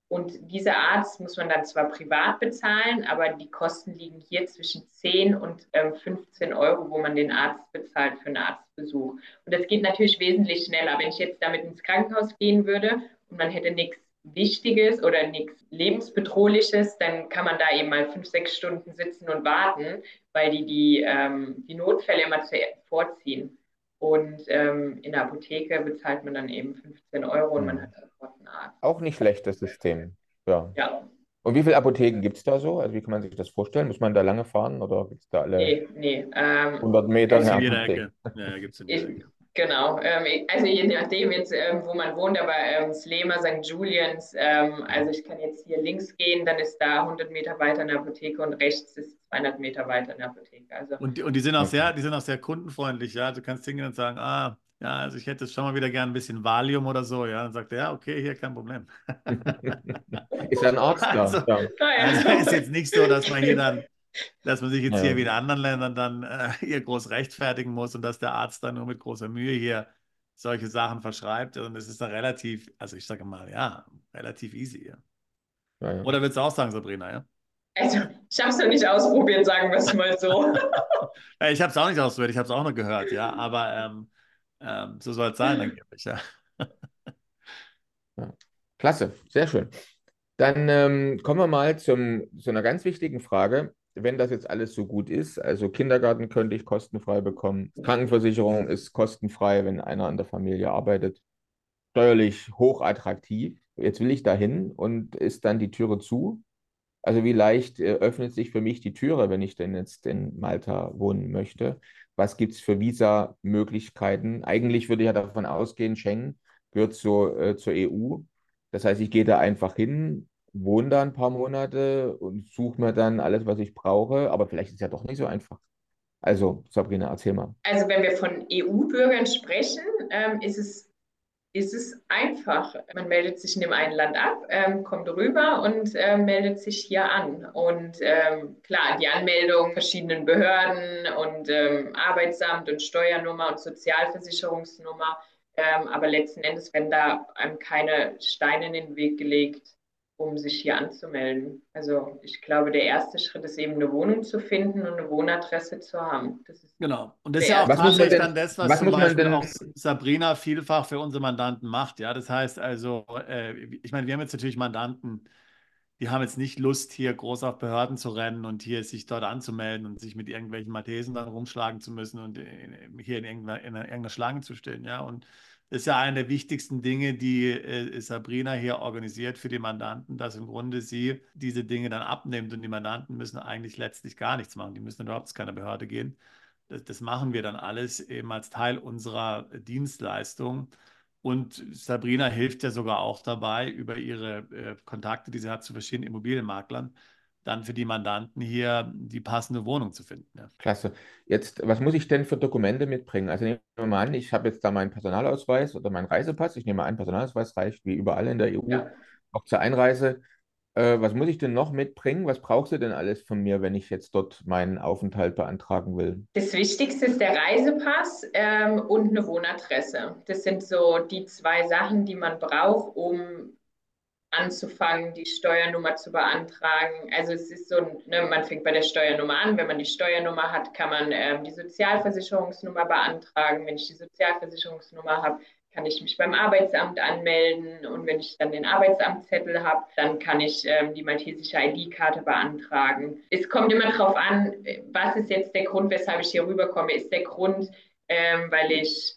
Und dieser Arzt muss man dann zwar privat bezahlen, aber die Kosten liegen hier zwischen 10 und ähm, 15 Euro, wo man den Arzt bezahlt für einen Arztbesuch. Und das geht natürlich wesentlich schneller. Wenn ich jetzt damit ins Krankenhaus gehen würde und man hätte nichts Wichtiges oder nichts Lebensbedrohliches, dann kann man da eben mal fünf, sechs Stunden sitzen und warten, weil die die, ähm, die Notfälle immer vorziehen. Und ähm, in der Apotheke bezahlt man dann eben 15 Euro und man hat sofort einen Arzt. Auch nicht schlechtes System. Ja. ja. Und wie viele Apotheken gibt es da so? Also wie kann man sich das vorstellen? Muss man da lange fahren oder gibt es da alle Nee, nee. Ähm, 100 Meter Gibt's in eine jeder Apotheke? Ecke. Ja, gibt es in jeder Ecke. Genau, ähm, also je nachdem jetzt, ähm, wo man wohnt, aber ähm, Slema, St. Julians, ähm, also ich kann jetzt hier links gehen, dann ist da 100 Meter weiter eine Apotheke und rechts ist 200 Meter weiter eine Apotheke. Also Und die, und die sind auch Okay. sehr, die sind auch sehr kundenfreundlich, ja. Du kannst hingehen und sagen, ah, ja, also ich hätte jetzt schon mal wieder gern ein bisschen Valium oder so, ja. Dann sagt er, ja, okay, hier, kein Problem. <laughs> Ist da ein Arzt da? Also- Ja. naja. Also ist jetzt nicht so, dass man hier dann, dass man sich jetzt Ja. hier wie in anderen Ländern dann äh, <laughs> hier groß rechtfertigen muss und dass der Arzt dann nur mit großer Mühe hier solche Sachen verschreibt. Und es ist dann relativ, also ich sage mal, ja, relativ easy. Ja. Ja, ja. Oder willst du auch sagen, Sabrina, ja? Also, ich habe es noch nicht ausprobiert, sagen wir es mal so. <laughs> Äh, Ich habe es auch nicht ausprobiert, ich habe es auch nur gehört, ja. Aber ähm, ähm, so soll es sein, <laughs> angeblich, ja. Klasse, sehr schön. Dann ähm, kommen wir mal zum, zu einer ganz wichtigen Frage. Wenn das jetzt alles so gut ist, also Kindergarten könnte ich kostenfrei bekommen, Krankenversicherung ist kostenfrei, wenn einer in der Familie arbeitet, steuerlich hochattraktiv. Jetzt will ich dahin und ist dann die Türe zu. Also wie leicht äh, öffnet sich für mich die Türe, wenn ich denn jetzt in Malta wohnen möchte? Was gibt es für Visa-Möglichkeiten? Eigentlich würde ich ja davon ausgehen, Schengen gehört zur, äh, zur EU. Das heißt, ich gehe da einfach hin, wohne da ein paar Monate und suche mir dann alles, was ich brauche. Aber vielleicht ist es ja doch nicht so einfach. Also, Sabrina, erzähl mal. Also wenn wir von EU-Bürgern sprechen, ähm, ist es, ist es einfach. Man meldet sich in dem einen Land ab, ähm, kommt rüber und ähm, meldet sich hier an. Und ähm, klar, die Anmeldung verschiedenen Behörden und ähm, Arbeitsamt und Steuernummer und Sozialversicherungsnummer. Ähm, aber letzten Endes werden da einem keine Steine in den Weg gelegt, um sich hier anzumelden. Also ich glaube, der erste Schritt ist eben eine Wohnung zu finden und eine Wohnadresse zu haben. Das ist Genau. Und das ist Ja. auch tatsächlich denn- dann das, was was zum Beispiel denn- auch Sabrina vielfach für unsere Mandanten macht. Ja, das heißt also, äh, ich meine, wir haben jetzt natürlich Mandanten, die haben jetzt nicht Lust, hier groß auf Behörden zu rennen und hier sich dort anzumelden und sich mit irgendwelchen Maltesen dann rumschlagen zu müssen und in, hier in irgendeiner, in irgendeiner Schlange zu stehen. Ja, und das ist ja eine der wichtigsten Dinge, die äh, Sabrina hier organisiert für die Mandanten, dass im Grunde sie diese Dinge dann abnimmt und die Mandanten müssen eigentlich letztlich gar nichts machen. Die müssen überhaupt zu keiner Behörde gehen. Das, das machen wir dann alles eben als Teil unserer Dienstleistung. Und Sabrina hilft ja sogar auch dabei, über ihre äh, Kontakte, die sie hat zu verschiedenen Immobilienmaklern, dann für die Mandanten hier die passende Wohnung zu finden. Ja. Klasse. Jetzt, was muss ich denn für Dokumente mitbringen? Also nehmen wir mal an, ich habe jetzt da meinen Personalausweis oder meinen Reisepass. Ich nehme an, Personalausweis reicht wie überall in der EU, Ja. auch zur Einreise. Äh, was muss ich denn noch mitbringen? Was brauchst du denn alles von mir, wenn ich jetzt dort meinen Aufenthalt beantragen will? Das Wichtigste ist der Reisepass ähm, und eine Wohnadresse. Das sind so die zwei Sachen, die man braucht, um anzufangen, die Steuernummer zu beantragen. Also es ist so, ne, man fängt bei der Steuernummer an. Wenn man die Steuernummer hat, kann man ähm, die Sozialversicherungsnummer beantragen. Wenn ich die Sozialversicherungsnummer habe, kann ich mich beim Arbeitsamt anmelden und wenn ich dann den Arbeitsamtszettel habe, dann kann ich ähm, die maltesische ID-Karte beantragen. Es kommt immer darauf an, was ist jetzt der Grund, weshalb ich hier rüberkomme. Ist der Grund, ähm, weil ich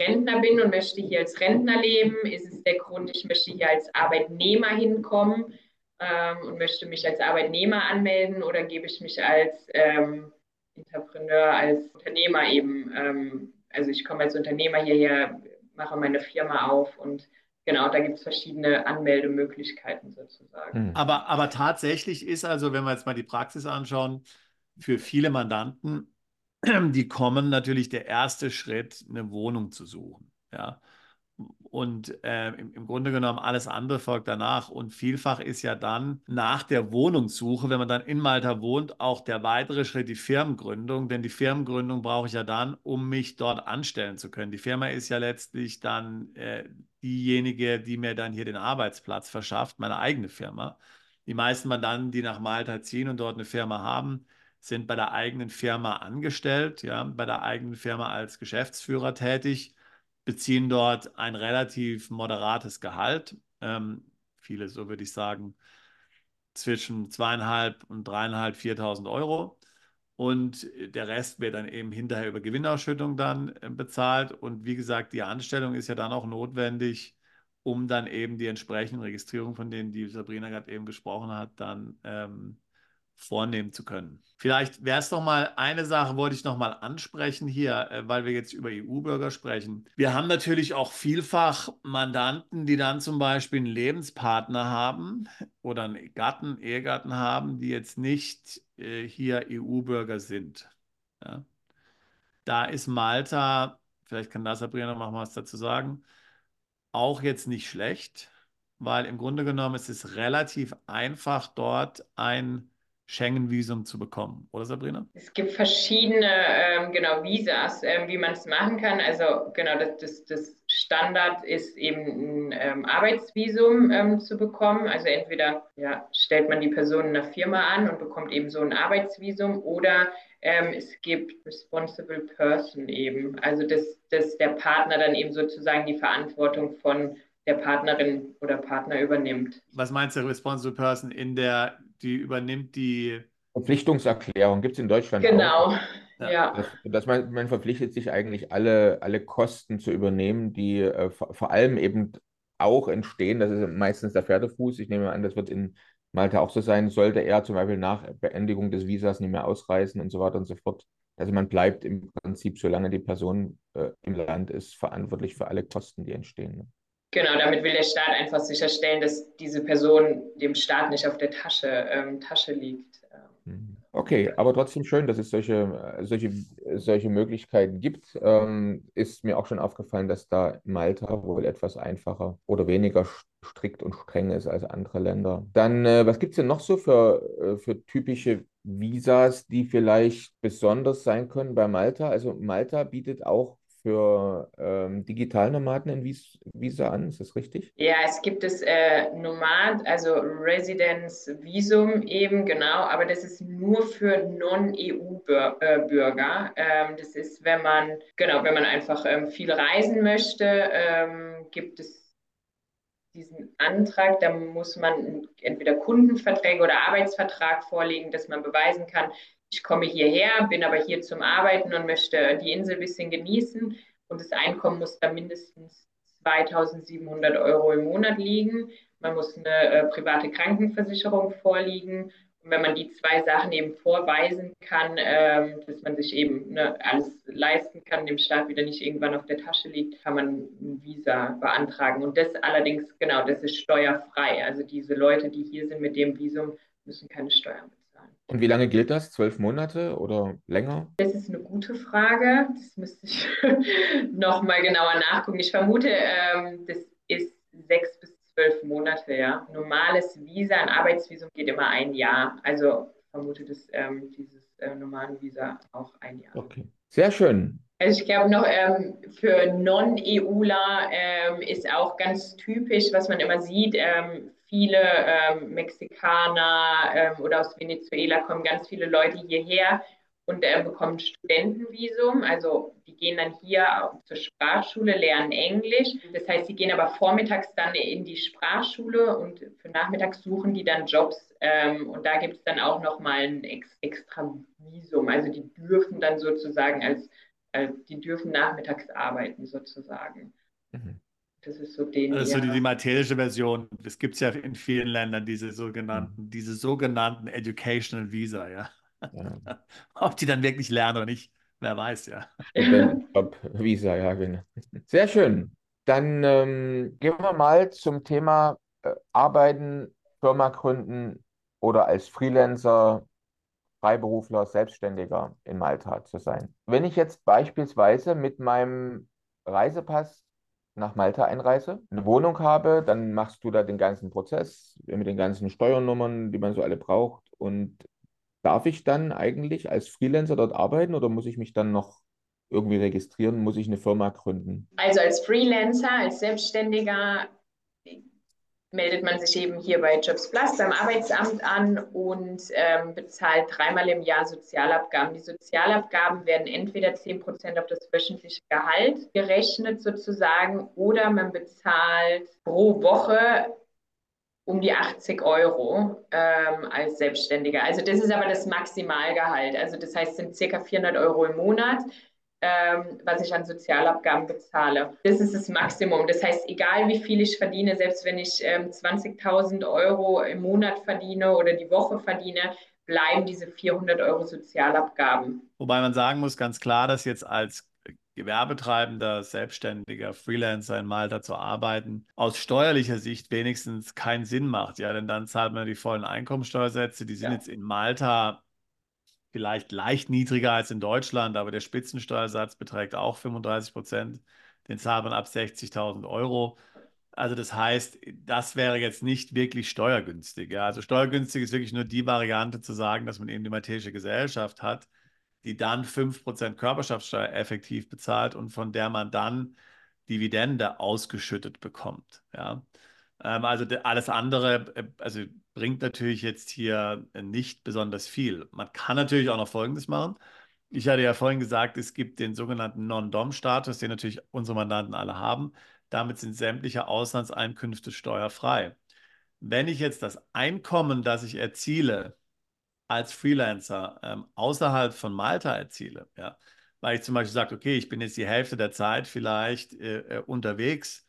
Rentner bin und möchte hier als Rentner leben? Ist es der Grund, ich möchte hier als Arbeitnehmer hinkommen ähm, und möchte mich als Arbeitnehmer anmelden oder gebe ich mich als ähm, Entrepreneur, als Unternehmer eben, ähm, also ich komme als Unternehmer hierher, mache meine Firma auf und genau, da gibt es verschiedene Anmeldemöglichkeiten sozusagen. Hm. Aber, aber tatsächlich ist also, wenn wir jetzt mal die Praxis anschauen, für viele Mandanten, <clears throat> die kommen natürlich der erste Schritt, eine Wohnung zu suchen. Ja. Und äh, im, im Grunde genommen alles andere folgt danach. Und vielfach ist ja dann nach der Wohnungssuche, wenn man dann in Malta wohnt, auch der weitere Schritt die Firmengründung. Denn die Firmengründung brauche ich ja dann, um mich dort anstellen zu können. Die Firma ist ja letztlich dann äh, diejenige, die mir dann hier den Arbeitsplatz verschafft, meine eigene Firma. Die meisten Mandanten, die nach Malta ziehen und dort eine Firma haben, sind bei der eigenen Firma angestellt, ja, bei der eigenen Firma als Geschäftsführer tätig, beziehen dort ein relativ moderates Gehalt. Ähm, viele, so würde ich sagen, zwischen zweieinhalb und dreieinhalb, viertausend Euro. Und der Rest wird dann eben hinterher über Gewinnausschüttung dann äh, bezahlt. Und wie gesagt, die Anstellung ist ja dann auch notwendig, um dann eben die entsprechenden Registrierungen, von denen die Sabrina gerade eben gesprochen hat, dann ähm, vornehmen zu können. Vielleicht wäre es noch mal eine Sache, wollte ich noch mal ansprechen hier, äh, weil wir jetzt über EU-Bürger sprechen. Wir haben natürlich auch vielfach Mandanten, die dann zum Beispiel einen Lebenspartner haben oder einen Gatten, Ehegatten haben, die jetzt nicht äh, hier EU-Bürger sind. Ja. Da ist Malta, vielleicht kann das Sabrina noch mal was dazu sagen, auch jetzt nicht schlecht, weil im Grunde genommen ist es relativ einfach, dort ein Schengen-Visum zu bekommen, oder Sabrina? Es gibt verschiedene ähm, genau, Visas, ähm, wie man es machen kann. Also genau, das, das, das Standard ist eben ein ähm, Arbeitsvisum ähm, zu bekommen. Also entweder ja, stellt man die Person in einer Firma an und bekommt eben so ein Arbeitsvisum oder ähm, es gibt Responsible Person eben. Also dass, dass der Partner dann eben sozusagen die Verantwortung von der Partnerin oder Partner übernimmt. Was meinst du, Responsible Person in der die übernimmt die Verpflichtungserklärung, gibt es in Deutschland genau. auch. Genau, ja. Dass, dass, man, man verpflichtet sich eigentlich alle, alle Kosten zu übernehmen, die äh, vor, vor allem eben auch entstehen. Das ist meistens der Pferdefuß. Ich nehme an, das wird in Malta auch so sein. Sollte er zum Beispiel nach Beendigung des Visas nicht mehr ausreisen und so weiter und so fort. Also man bleibt im Prinzip, solange die Person äh, im Land ist, verantwortlich für alle Kosten, die entstehen. Genau, damit will der Staat einfach sicherstellen, dass diese Person dem Staat nicht auf der Tasche, ähm, Tasche liegt. Mhm. Okay, aber trotzdem schön, dass es solche, solche, solche Möglichkeiten gibt. Ähm, ist mir auch schon aufgefallen, dass da Malta wohl etwas einfacher oder weniger strikt und streng ist als andere Länder. Dann, äh, was gibt es denn noch so für, äh, für typische Visas, die vielleicht besonders sein können bei Malta? Also Malta bietet auch für ähm, Digitalnomaden in Vis Visa an, ist das richtig? Ja, es gibt das äh, Nomad, also Residence Visum eben, genau, aber das ist nur für Non-EU-Bürger. Ähm, das ist, wenn man, genau, wenn man einfach ähm, viel reisen möchte, ähm, gibt es diesen Antrag, da muss man entweder Kundenverträge oder Arbeitsvertrag vorlegen, dass man beweisen kann, ich komme hierher, bin aber hier zum Arbeiten und möchte die Insel ein bisschen genießen und das Einkommen muss da mindestens 2700 Euro im Monat liegen. Man muss eine äh, private Krankenversicherung vorliegen. Und wenn man die zwei Sachen eben vorweisen kann, ähm, dass man sich eben ne, alles leisten kann, dem Staat wieder nicht irgendwann auf der Tasche liegt, kann man ein Visa beantragen. Und das allerdings, genau, das ist steuerfrei. Also diese Leute, die hier sind mit dem Visum, müssen keine Steuern bezahlen. Und wie lange gilt das? Zwölf Monate oder länger? Das ist eine gute Frage. Das müsste ich <laughs> nochmal genauer nachgucken. Ich vermute, ähm, das ist sechs bis zwölf Monate, ja. Normales Visa, ein Arbeitsvisum geht immer ein Jahr. Also vermute, dass ähm, dieses äh, normale Visa auch ein Jahr. Okay. Sehr schön. Also ich glaube noch ähm, für Non-EUler ähm, ist auch ganz typisch, was man immer sieht, ähm, viele ähm, Mexikaner ähm, oder aus Venezuela kommen ganz viele Leute hierher und äh, bekommen Studentenvisum. Also die gehen dann hier zur Sprachschule, lernen Englisch. Das heißt, sie gehen aber vormittags dann in die Sprachschule und für nachmittags suchen die dann Jobs. Ähm, und da gibt es dann auch nochmal ein ex extra Visum. Also die dürfen dann sozusagen als, äh, die dürfen nachmittags arbeiten sozusagen. Mhm. Das ist so den. Das ist so die, die materielle Version. Es gibt ja in vielen Ländern diese sogenannten, mhm. diese sogenannten Educational Visa, ja. ja. <laughs> Ob die dann wirklich lernen oder nicht, wer weiß, ja. Ob Visa, ja, genau. Sehr schön. Dann ähm, gehen wir mal zum Thema äh, Arbeiten, Firma gründen oder als Freelancer, Freiberufler, Selbstständiger in Malta zu sein. Wenn ich jetzt beispielsweise mit meinem Reisepass nach Malta einreise, eine Wohnung habe, dann machst du da den ganzen Prozess mit den ganzen Steuernummern, die man so alle braucht. Und darf ich dann eigentlich als Freelancer dort arbeiten oder muss ich mich dann noch irgendwie registrieren? Muss ich eine Firma gründen? Also als Freelancer, als Selbstständiger meldet man sich eben hier bei Jobs Plus beim Arbeitsamt an und ähm, bezahlt dreimal im Jahr Sozialabgaben. Die Sozialabgaben werden entweder 10 Prozent auf das wöchentliche Gehalt gerechnet sozusagen oder man bezahlt pro Woche um die 80 Euro ähm, als Selbstständiger. Also das ist aber das Maximalgehalt. Also das heißt, es sind circa 400 Euro im Monat. Ähm, was ich an Sozialabgaben bezahle. Das ist das Maximum. Das heißt, egal wie viel ich verdiene, selbst wenn ich ähm, 20.000 Euro im Monat verdiene oder die Woche verdiene, bleiben diese 400 Euro Sozialabgaben. Wobei man sagen muss ganz klar, dass jetzt als Gewerbetreibender, Selbstständiger, Freelancer in Malta zu arbeiten, aus steuerlicher Sicht wenigstens keinen Sinn macht. Ja, denn dann zahlt man die vollen Einkommensteuersätze. Die sind ja. jetzt in Malta vielleicht leicht niedriger als in Deutschland, aber der Spitzensteuersatz beträgt auch 35 Prozent. Den zahlt man ab 60.000 Euro. Also das heißt, das wäre jetzt nicht wirklich steuergünstig. Ja? Also steuergünstig ist wirklich nur die Variante zu sagen, dass man eben die maltesische Gesellschaft hat, die dann 5% Körperschaftssteuer effektiv bezahlt und von der man dann Dividende ausgeschüttet bekommt. Ja? Ähm, also alles andere, äh, also bringt natürlich jetzt hier nicht besonders viel. Man kann natürlich auch noch Folgendes machen. Ich hatte ja vorhin gesagt, es gibt den sogenannten Non-Dom-Status, den natürlich unsere Mandanten alle haben. Damit sind sämtliche Auslandseinkünfte steuerfrei. Wenn ich jetzt das Einkommen, das ich erziele als Freelancer ähm, außerhalb von Malta erziele, ja, weil ich zum Beispiel sage, okay, ich bin jetzt die Hälfte der Zeit vielleicht äh, äh unterwegs,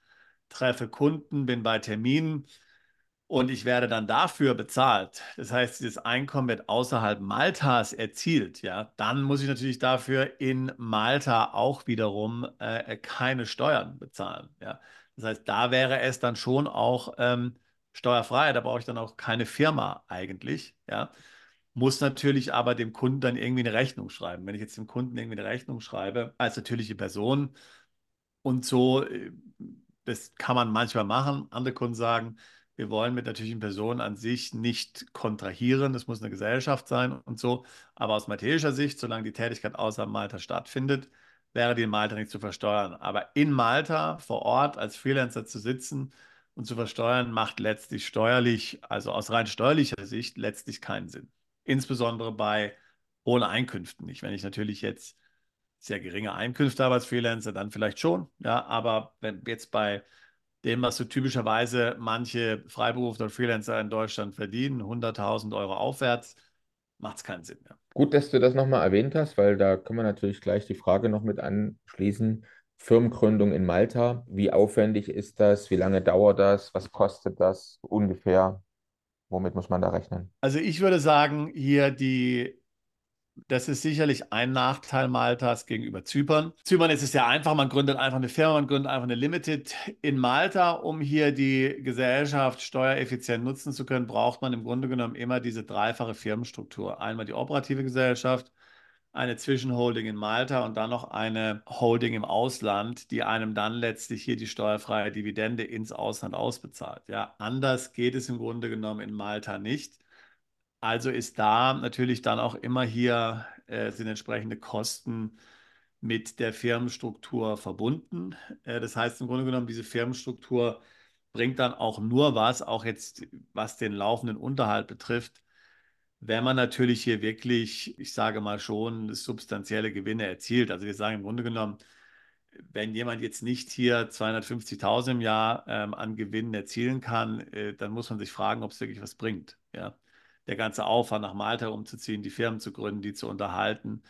treffe Kunden, bin bei Terminen, und ich werde dann dafür bezahlt. Das heißt, dieses Einkommen wird außerhalb Maltas erzielt. Ja, dann muss ich natürlich dafür in Malta auch wiederum äh, keine Steuern bezahlen. Ja, das heißt, da wäre es dann schon auch ähm, steuerfrei. Da brauche ich dann auch keine Firma eigentlich. Ja, muss natürlich aber dem Kunden dann irgendwie eine Rechnung schreiben. Wenn ich jetzt dem Kunden irgendwie eine Rechnung schreibe als natürliche Person und so, äh, das kann man manchmal machen. Andere Kunden sagen, wir wollen mit natürlichen Personen an sich nicht kontrahieren. Das muss eine Gesellschaft sein und so. Aber aus maltesischer Sicht, solange die Tätigkeit außerhalb Malta stattfindet, wäre die in Malta nicht zu versteuern. Aber in Malta vor Ort als Freelancer zu sitzen und zu versteuern, macht letztlich steuerlich, also aus rein steuerlicher Sicht, letztlich keinen Sinn. Insbesondere bei hohen Einkünften nicht. Wenn ich natürlich jetzt sehr geringe Einkünfte habe als Freelancer, dann vielleicht schon. Ja, aber wenn jetzt bei dem, was so typischerweise manche Freiberufler und Freelancer in Deutschland verdienen, 100.000 Euro aufwärts, macht es keinen Sinn mehr. Gut, dass du das nochmal erwähnt hast, weil da können wir natürlich gleich die Frage noch mit anschließen. Firmengründung in Malta, wie aufwendig ist das? Wie lange dauert das? Was kostet das ungefähr? Womit muss man da rechnen? Also ich würde sagen, hier die das ist sicherlich ein Nachteil Maltas gegenüber Zypern. Zypern ist es ja einfach, man gründet einfach eine Firma, man gründet einfach eine Limited. In Malta, um hier die Gesellschaft steuereffizient nutzen zu können, braucht man im Grunde genommen immer diese dreifache Firmenstruktur. Einmal die operative Gesellschaft, eine Zwischenholding in Malta und dann noch eine Holding im Ausland, die einem dann letztlich hier die steuerfreie Dividende ins Ausland ausbezahlt. Ja, anders geht es im Grunde genommen in Malta nicht. Also ist da natürlich dann auch immer hier äh, sind entsprechende Kosten mit der Firmenstruktur verbunden. Äh, das heißt im Grunde genommen, diese Firmenstruktur bringt dann auch nur was, auch jetzt was den laufenden Unterhalt betrifft, wenn man natürlich hier wirklich, ich sage mal schon, substanzielle Gewinne erzielt. Also wir sagen im Grunde genommen, wenn jemand jetzt nicht hier 250.000 im Jahr ähm, an Gewinnen erzielen kann, äh, dann muss man sich fragen, ob es wirklich was bringt. Ja der ganze Aufwand nach Malta umzuziehen, die Firmen zu gründen, die zu unterhalten.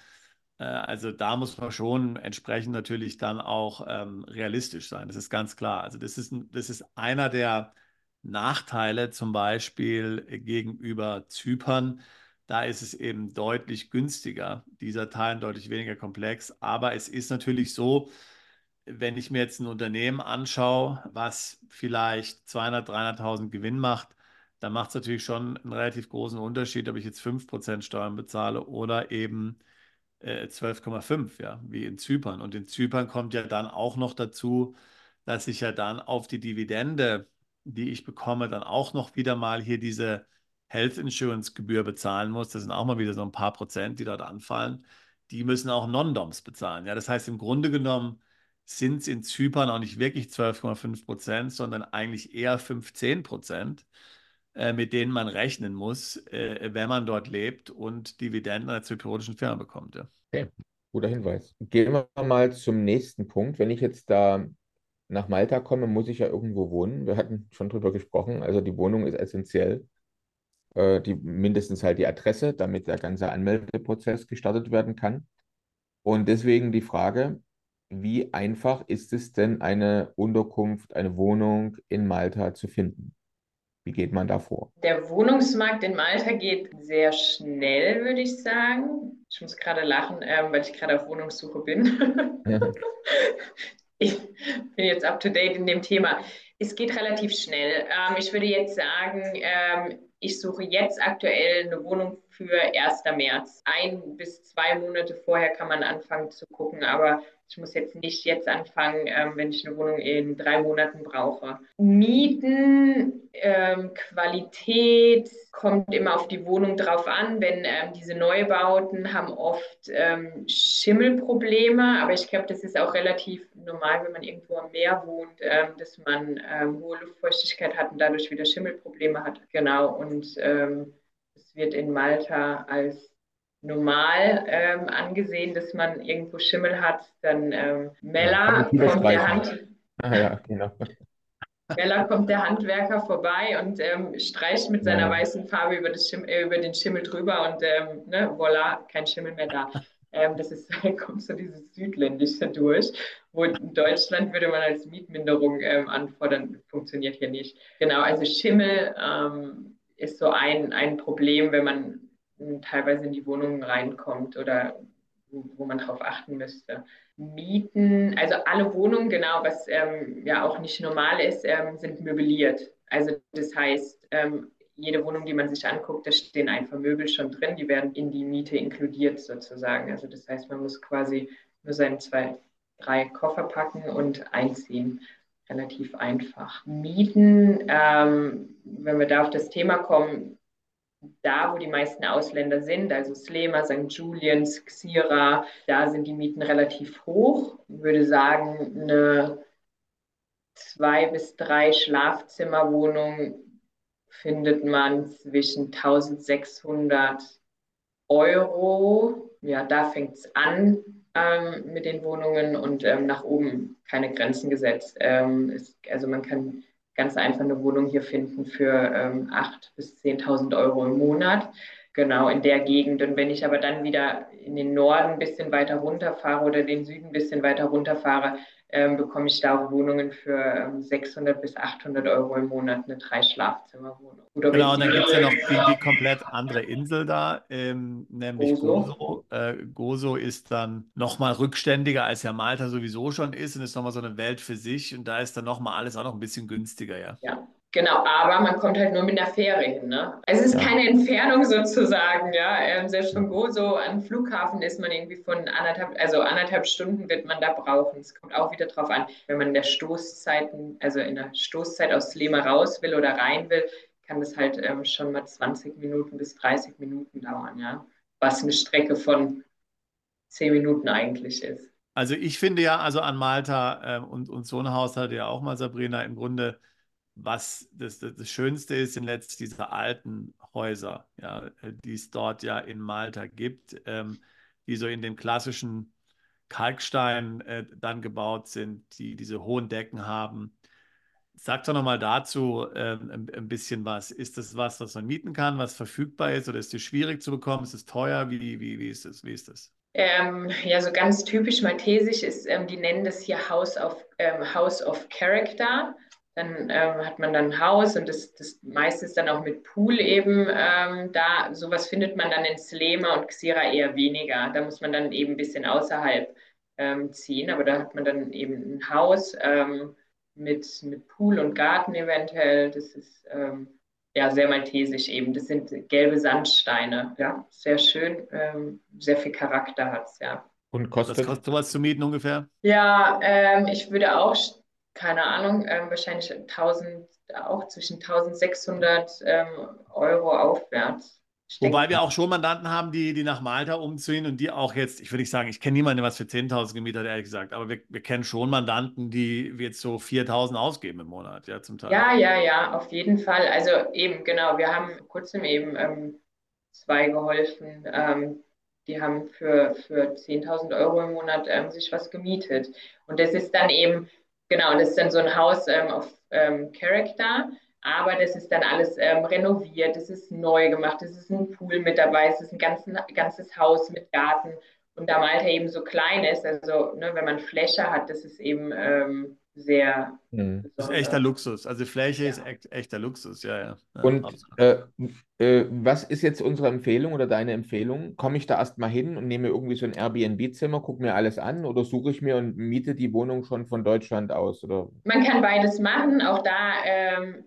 Äh, also da muss man schon entsprechend natürlich dann auch ähm, realistisch sein. Das ist ganz klar. Also das ist, das ist einer der Nachteile zum Beispiel gegenüber Zypern. Da ist es eben deutlich günstiger, dieser Teil deutlich weniger komplex. Aber es ist natürlich so, wenn ich mir jetzt ein Unternehmen anschaue, was vielleicht 200.000, 300.000 Gewinn macht, da macht es natürlich schon einen relativ großen Unterschied, ob ich jetzt 5% Steuern bezahle oder eben äh, 12,5, ja, wie in Zypern. Und in Zypern kommt ja dann auch noch dazu, dass ich ja dann auf die Dividende, die ich bekomme, dann auch noch wieder mal hier diese Health Insurance Gebühr bezahlen muss. Das sind auch mal wieder so ein paar Prozent, die dort anfallen. Die müssen auch Non-Doms bezahlen. Ja, das heißt, im Grunde genommen sind es in Zypern auch nicht wirklich 12,5 Prozent, sondern eigentlich eher 15 Prozent. Äh, mit denen man rechnen muss, äh, wenn man dort lebt und Dividenden einer zypriotischen Firma bekommt. Ja. Okay, guter Hinweis. Gehen wir mal zum nächsten Punkt. Wenn ich jetzt da nach Malta komme, muss ich ja irgendwo wohnen. Wir hatten schon drüber gesprochen. Also die Wohnung ist essentiell. Äh, die, mindestens halt die Adresse, damit der ganze Anmeldeprozess gestartet werden kann. Und deswegen die Frage, wie einfach ist es denn, eine Unterkunft, eine Wohnung in Malta zu finden? Wie geht man da vor? Der Wohnungsmarkt in Malta geht sehr schnell, würde ich sagen. Ich muss gerade lachen, ähm, weil ich gerade auf Wohnungssuche bin. <laughs> ich bin jetzt up to date in dem Thema. Es geht relativ schnell. Ähm, ich würde jetzt sagen, ähm, ich suche jetzt aktuell eine Wohnung für 1. März. Ein bis zwei Monate vorher kann man anfangen zu gucken, aber ich muss jetzt nicht jetzt anfangen, ähm, wenn ich eine Wohnung in drei Monaten brauche. Mieten, ähm, Qualität kommt immer auf die Wohnung drauf an. Wenn ähm, diese Neubauten haben oft ähm, Schimmelprobleme, aber ich glaube, das ist auch relativ normal, wenn man irgendwo am Meer wohnt, ähm, dass man ähm, hohe Luftfeuchtigkeit hat und dadurch wieder Schimmelprobleme hat. Genau und es wird in Malta als normal ähm, angesehen, dass man irgendwo Schimmel hat, dann ähm, Mella kommt der Hand. Ah, ja, genau. Mella kommt der Handwerker vorbei und ähm, streicht mit seiner ja. weißen Farbe über, äh, über, den Schimmel drüber und ähm, ne, voilà, kein Schimmel mehr da. <laughs> Ähm, das ist, <laughs> kommt so dieses Südländische durch, wo in Deutschland würde man als Mietminderung ähm, anfordern, funktioniert hier nicht. Genau, also Schimmel ähm, ist so ein, ein Problem, wenn man teilweise in die Wohnungen reinkommt oder wo, wo man darauf achten müsste. Mieten, also alle Wohnungen, genau, was ähm, ja auch nicht normal ist, ähm, sind möbliert. Also das heißt, ähm, jede Wohnung, die man sich anguckt, da stehen einfach Möbel schon drin, die werden in die Miete inkludiert sozusagen. Also das heißt, man muss quasi nur seine zwei, drei Koffer packen und einziehen. Relativ einfach. Mieten, ähm, wenn wir da auf das Thema kommen, da, wo die meisten Ausländer sind, also Slema, St. Julians, Xira, da sind die Mieten relativ hoch. Ich würde sagen, eine zwei bis drei Schlafzimmerwohnung findet man zwischen 1600 Euro. Ja, da fängt es an ähm, mit den Wohnungen und ähm, nach oben keine Grenzen gesetzt. Ähm, es, also man kann ganz einfach eine Wohnung hier finden für ähm, 8.000 bis 10.000 Euro im Monat. Genau in der Gegend. Und wenn ich aber dann wieder in den Norden ein bisschen weiter runterfahre oder den Süden ein bisschen weiter runterfahre, ähm, bekomme ich da Wohnungen für ähm, 600 bis 800 Euro im Monat, eine Drei-Schlafzimmer-Wohnung. Genau, und dann gibt es ja noch die, die, komplett andere Insel da, ähm, nämlich Gozo. Gozo. Äh, Gozo ist dann nochmal rückständiger, als ja Malta sowieso schon ist und ist nochmal so eine Welt für sich und da ist dann nochmal alles auch noch ein bisschen günstiger, ja. Ja, Genau, aber man kommt halt nur mit der Fähre hin. Ne? Also es ist ja. keine Entfernung <laughs> sozusagen, ja. Ähm, selbst von Gozo an Flughafen ist man irgendwie von anderthalb, also anderthalb Stunden wird man da brauchen. Es kommt auch wieder drauf an, wenn man in der Stoßzeiten, also in der Stoßzeit aus Lema raus will oder rein will, kann das halt ähm, schon mal 20 Minuten bis 30 Minuten dauern, ja. Was eine Strecke von 10 Minuten eigentlich ist. Also ich finde ja, also an Malta ähm, und, und so ein Haus hatte ja auch mal Sabrina im Grunde was das, das, das, Schönste ist, sind letztlich diese alten Häuser, ja, die es dort ja in Malta gibt, ähm, die so in dem klassischen Kalkstein äh, dann gebaut sind, die diese hohen Decken haben. Sag doch nochmal dazu ähm, ein, ein, bisschen was. Ist das was, was man mieten kann, was verfügbar ist oder ist es schwierig zu bekommen? Ist es teuer? Wie, wie, wie ist das? Wie ist das? Ähm, ja, so ganz typisch maltesisch ist, ähm, die nennen das hier House of, ähm, House of Character. Dann ähm, hat man dann ein Haus und das, das meiste dann auch mit Pool eben ähm, da. Sowas findet man dann in Slema und Xira eher weniger. Da muss man dann eben ein bisschen außerhalb ähm, ziehen, aber da hat man dann eben ein Haus ähm, mit, mit Pool und Garten eventuell. Das ist ähm, ja sehr maltesisch eben. Das sind gelbe Sandsteine. Ja, sehr schön. Ähm, sehr viel Charakter hat es, ja. Und kostet, Was kostet sowas zu mieten ungefähr? Ja, ich würde auch keine Ahnung, ähm, wahrscheinlich 1000, auch zwischen 1600 ähm, Euro aufwärts. Wobei wir auch schon Mandanten haben, die, die nach Malta umziehen und die auch jetzt, ich würde nicht sagen, ich kenne niemanden, der was für 10.000 gemietet hat, ehrlich gesagt, aber wir, wir kennen schon Mandanten, die jetzt so 4.000 ausgeben im Monat, ja, zum Teil. Ja, ja, ja, auf jeden Fall. Also eben, genau, wir haben kurzem eben ähm, zwei geholfen, ähm, die haben für, für 10.000 Euro im Monat ähm, sich was gemietet. Und das ist dann eben Genau, das ist dann so ein Haus ähm, auf ähm, Character, aber das ist dann alles ähm, renoviert, das ist neu gemacht, es ist ein Pool mit dabei, es ist ein ganzen, ganzes Haus mit Garten. Und da Malta eben so klein ist, also ne, wenn man Fläche hat, das ist eben ähm, sehr. Mhm. Das ist echter Luxus. Also Fläche ja. ist echt, echter Luxus, ja, ja. ja und äh, äh, was ist jetzt unsere Empfehlung oder deine Empfehlung? Komme ich da erstmal hin und nehme irgendwie so ein Airbnb-Zimmer, gucke mir alles an oder suche ich mir und miete die Wohnung schon von Deutschland aus? Oder? Man kann beides machen. Auch da ähm,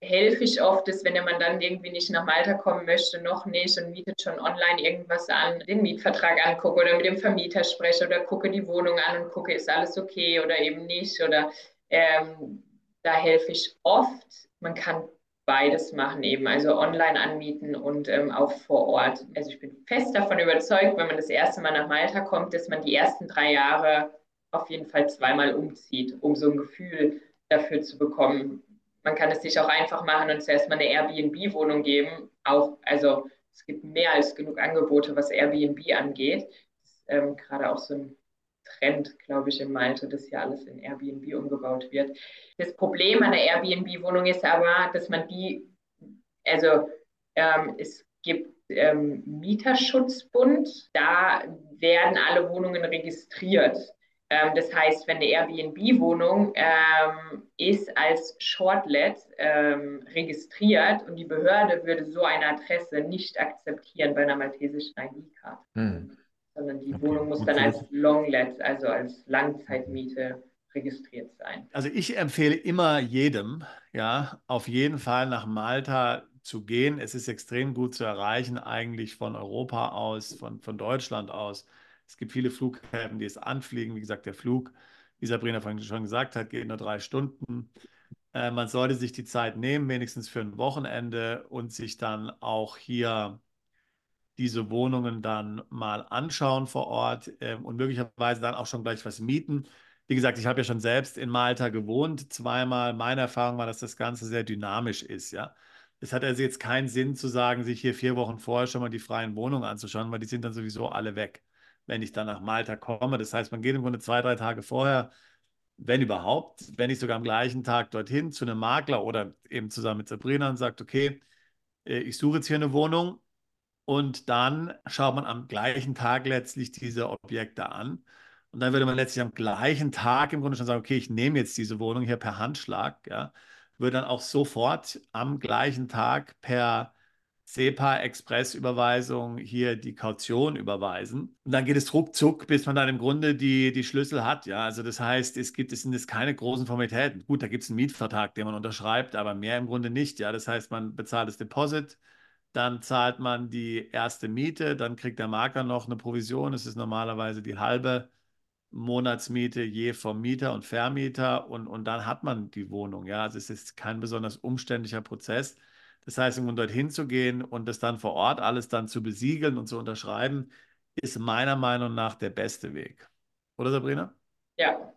helfe ich oft, dass wenn man dann irgendwie nicht nach Malta kommen möchte, noch nicht und mietet schon online irgendwas an, den Mietvertrag angucke oder mit dem Vermieter spreche oder gucke die Wohnung an und gucke, ist alles okay oder eben nicht. Oder ähm, da helfe ich oft. Man kann beides machen eben, also online anmieten und ähm, auch vor Ort. Also ich bin fest davon überzeugt, wenn man das erste Mal nach Malta kommt, dass man die ersten drei Jahre auf jeden Fall zweimal umzieht, um so ein Gefühl dafür zu bekommen, man kann es sich auch einfach machen und zuerst mal eine Airbnb-Wohnung geben. Auch, also es gibt mehr als genug Angebote, was Airbnb angeht. Ähm, Gerade auch so ein Trend, glaube ich, in Malta, dass hier alles in Airbnb umgebaut wird. Das Problem an der Airbnb-Wohnung ist aber, dass man die, also ähm, es gibt ähm, Mieterschutzbund, da werden alle Wohnungen registriert. Ähm, das heißt, wenn eine Airbnb-Wohnung ähm, ist als Shortlet ähm, registriert und die Behörde würde so eine Adresse nicht akzeptieren bei einer maltesischen ID-Karte, hm. sondern die okay. Wohnung muss dann als Longlet, also als Langzeitmiete registriert sein. Also ich empfehle immer jedem, ja, auf jeden Fall nach Malta zu gehen. Es ist extrem gut zu erreichen, eigentlich von Europa aus, von, von Deutschland aus. Es gibt viele Flughäfen, die es anfliegen. Wie gesagt, der Flug, wie Sabrina vorhin schon gesagt hat, geht nur drei Stunden. Äh, man sollte sich die Zeit nehmen, wenigstens für ein Wochenende und sich dann auch hier diese Wohnungen dann mal anschauen vor Ort äh, und möglicherweise dann auch schon gleich was mieten. Wie gesagt, ich habe ja schon selbst in Malta gewohnt, zweimal. Meine Erfahrung war, dass das Ganze sehr dynamisch ist, ja. Es hat also jetzt keinen Sinn zu sagen, sich hier vier Wochen vorher schon mal die freien Wohnungen anzuschauen, weil die sind dann sowieso alle weg wenn ich dann nach Malta komme. Das heißt, man geht im Grunde zwei, drei Tage vorher, wenn überhaupt, wenn nicht sogar am gleichen Tag dorthin zu einem Makler oder eben zusammen mit Sabrina und sagt, okay, äh, ich suche jetzt hier eine Wohnung und dann schaut man am gleichen Tag letztlich diese Objekte an. Und dann würde man letztlich am gleichen Tag im Grunde schon sagen, okay, ich nehme jetzt diese Wohnung hier per Handschlag, ja, würde dann auch sofort am gleichen Tag per SEPA-Express-Überweisung hier die Kaution überweisen. Und dann geht es ruckzuck, bis man dann im Grunde die, die Schlüssel hat. Ja, also das heißt, es gibt, es sind jetzt keine großen Formalitäten. Gut, da gibt es einen Mietvertrag, den man unterschreibt, aber mehr im Grunde nicht. Ja, das heißt, man bezahlt das Deposit, dann zahlt man die erste Miete, dann kriegt der Makler noch eine Provision. Das ist normalerweise die halbe Monatsmiete je vom Mieter und Vermieter und, und dann hat man die Wohnung. Ja, also es ist kein besonders umständlicher Prozess. Das heißt, um dorthin zu gehen und das dann vor Ort alles dann zu besiegeln und zu unterschreiben, ist meiner Meinung nach der beste Weg. Oder Sabrina? Ja,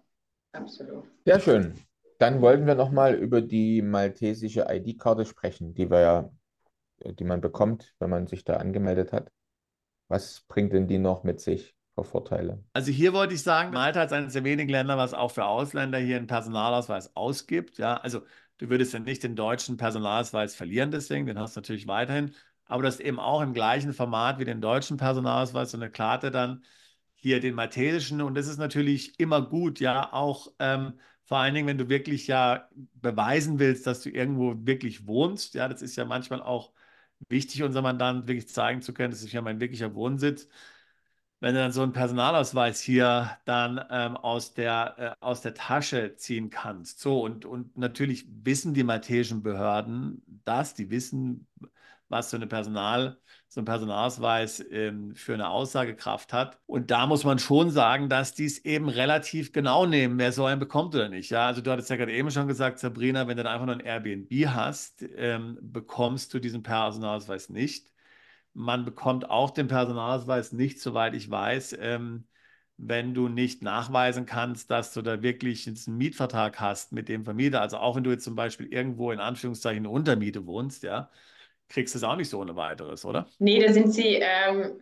absolut. Sehr schön. Dann wollten wir nochmal über die maltesische ID-Karte sprechen, die wir ja, die man bekommt, wenn man sich da angemeldet hat. Was bringt denn die noch mit sich? für Vorteile? Also hier wollte ich sagen, Malta ist eines der wenigen Länder, was auch für Ausländer hier einen Personalausweis ausgibt. Ja, also Du würdest ja nicht den deutschen Personalausweis verlieren, deswegen, den hast du natürlich weiterhin. Aber du hast eben auch im gleichen Format wie den deutschen Personalausweis so eine Karte dann hier den maltesischen. Und das ist natürlich immer gut, ja, auch ähm, vor allen Dingen, wenn du wirklich ja beweisen willst, dass du irgendwo wirklich wohnst. Ja, das ist ja manchmal auch wichtig, unser Mandant wirklich zeigen zu können, das ist ja mein wirklicher Wohnsitz wenn du dann so einen Personalausweis hier dann ähm, aus, der, äh, aus der Tasche ziehen kannst. So, und, und natürlich wissen die maltesischen Behörden das, die wissen, was so, eine Personal, so ein Personalausweis ähm, für eine Aussagekraft hat. Und da muss man schon sagen, dass die es eben relativ genau nehmen, wer so einen bekommt oder nicht. Ja, also du hattest ja gerade eben schon gesagt, Sabrina, wenn du dann einfach nur ein Airbnb hast, ähm, bekommst du diesen Personalausweis nicht. Man bekommt auch den Personalausweis nicht, soweit ich weiß, ähm, wenn du nicht nachweisen kannst, dass du da wirklich einen Mietvertrag hast mit dem Vermieter. Also auch wenn du jetzt zum Beispiel irgendwo in Anführungszeichen Untermiete wohnst, ja, kriegst du es auch nicht so ohne weiteres, oder? Nee, da sind sie ähm,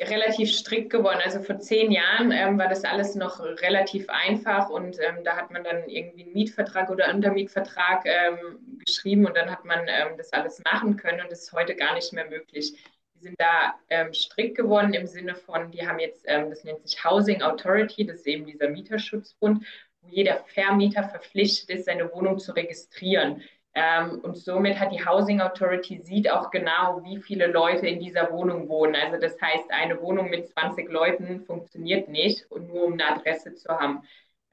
relativ strikt geworden. Also vor zehn Jahren ähm, war das alles noch relativ einfach und ähm, da hat man dann irgendwie einen Mietvertrag oder Untermietvertrag ähm, geschrieben und dann hat man ähm, das alles machen können und das ist heute gar nicht mehr möglich die sind da ähm, strikt geworden im Sinne von, die haben jetzt, ähm, das nennt sich Housing Authority, das ist eben dieser Mieterschutzbund, wo jeder Vermieter verpflichtet ist, seine Wohnung zu registrieren. Ähm, und somit hat die Housing Authority sieht auch genau, wie viele Leute in dieser Wohnung wohnen. Also das heißt, eine Wohnung mit 20 Leuten funktioniert nicht, und nur um eine Adresse zu haben.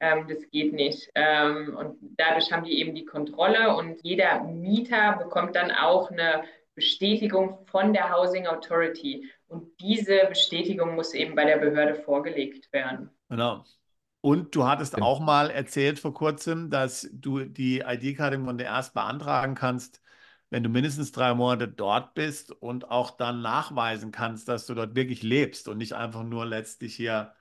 Ähm, das geht nicht. Ähm, und dadurch haben die eben die Kontrolle und jeder Mieter bekommt dann auch eine Bestätigung von der Housing Authority. Und diese Bestätigung muss eben bei der Behörde vorgelegt werden. Genau. Und du hattest auch mal erzählt vor kurzem, dass du die ID-Karte im Grunde erst beantragen kannst, wenn du mindestens drei Monate dort bist und auch dann nachweisen kannst, dass du dort wirklich lebst und nicht einfach nur letztlich hier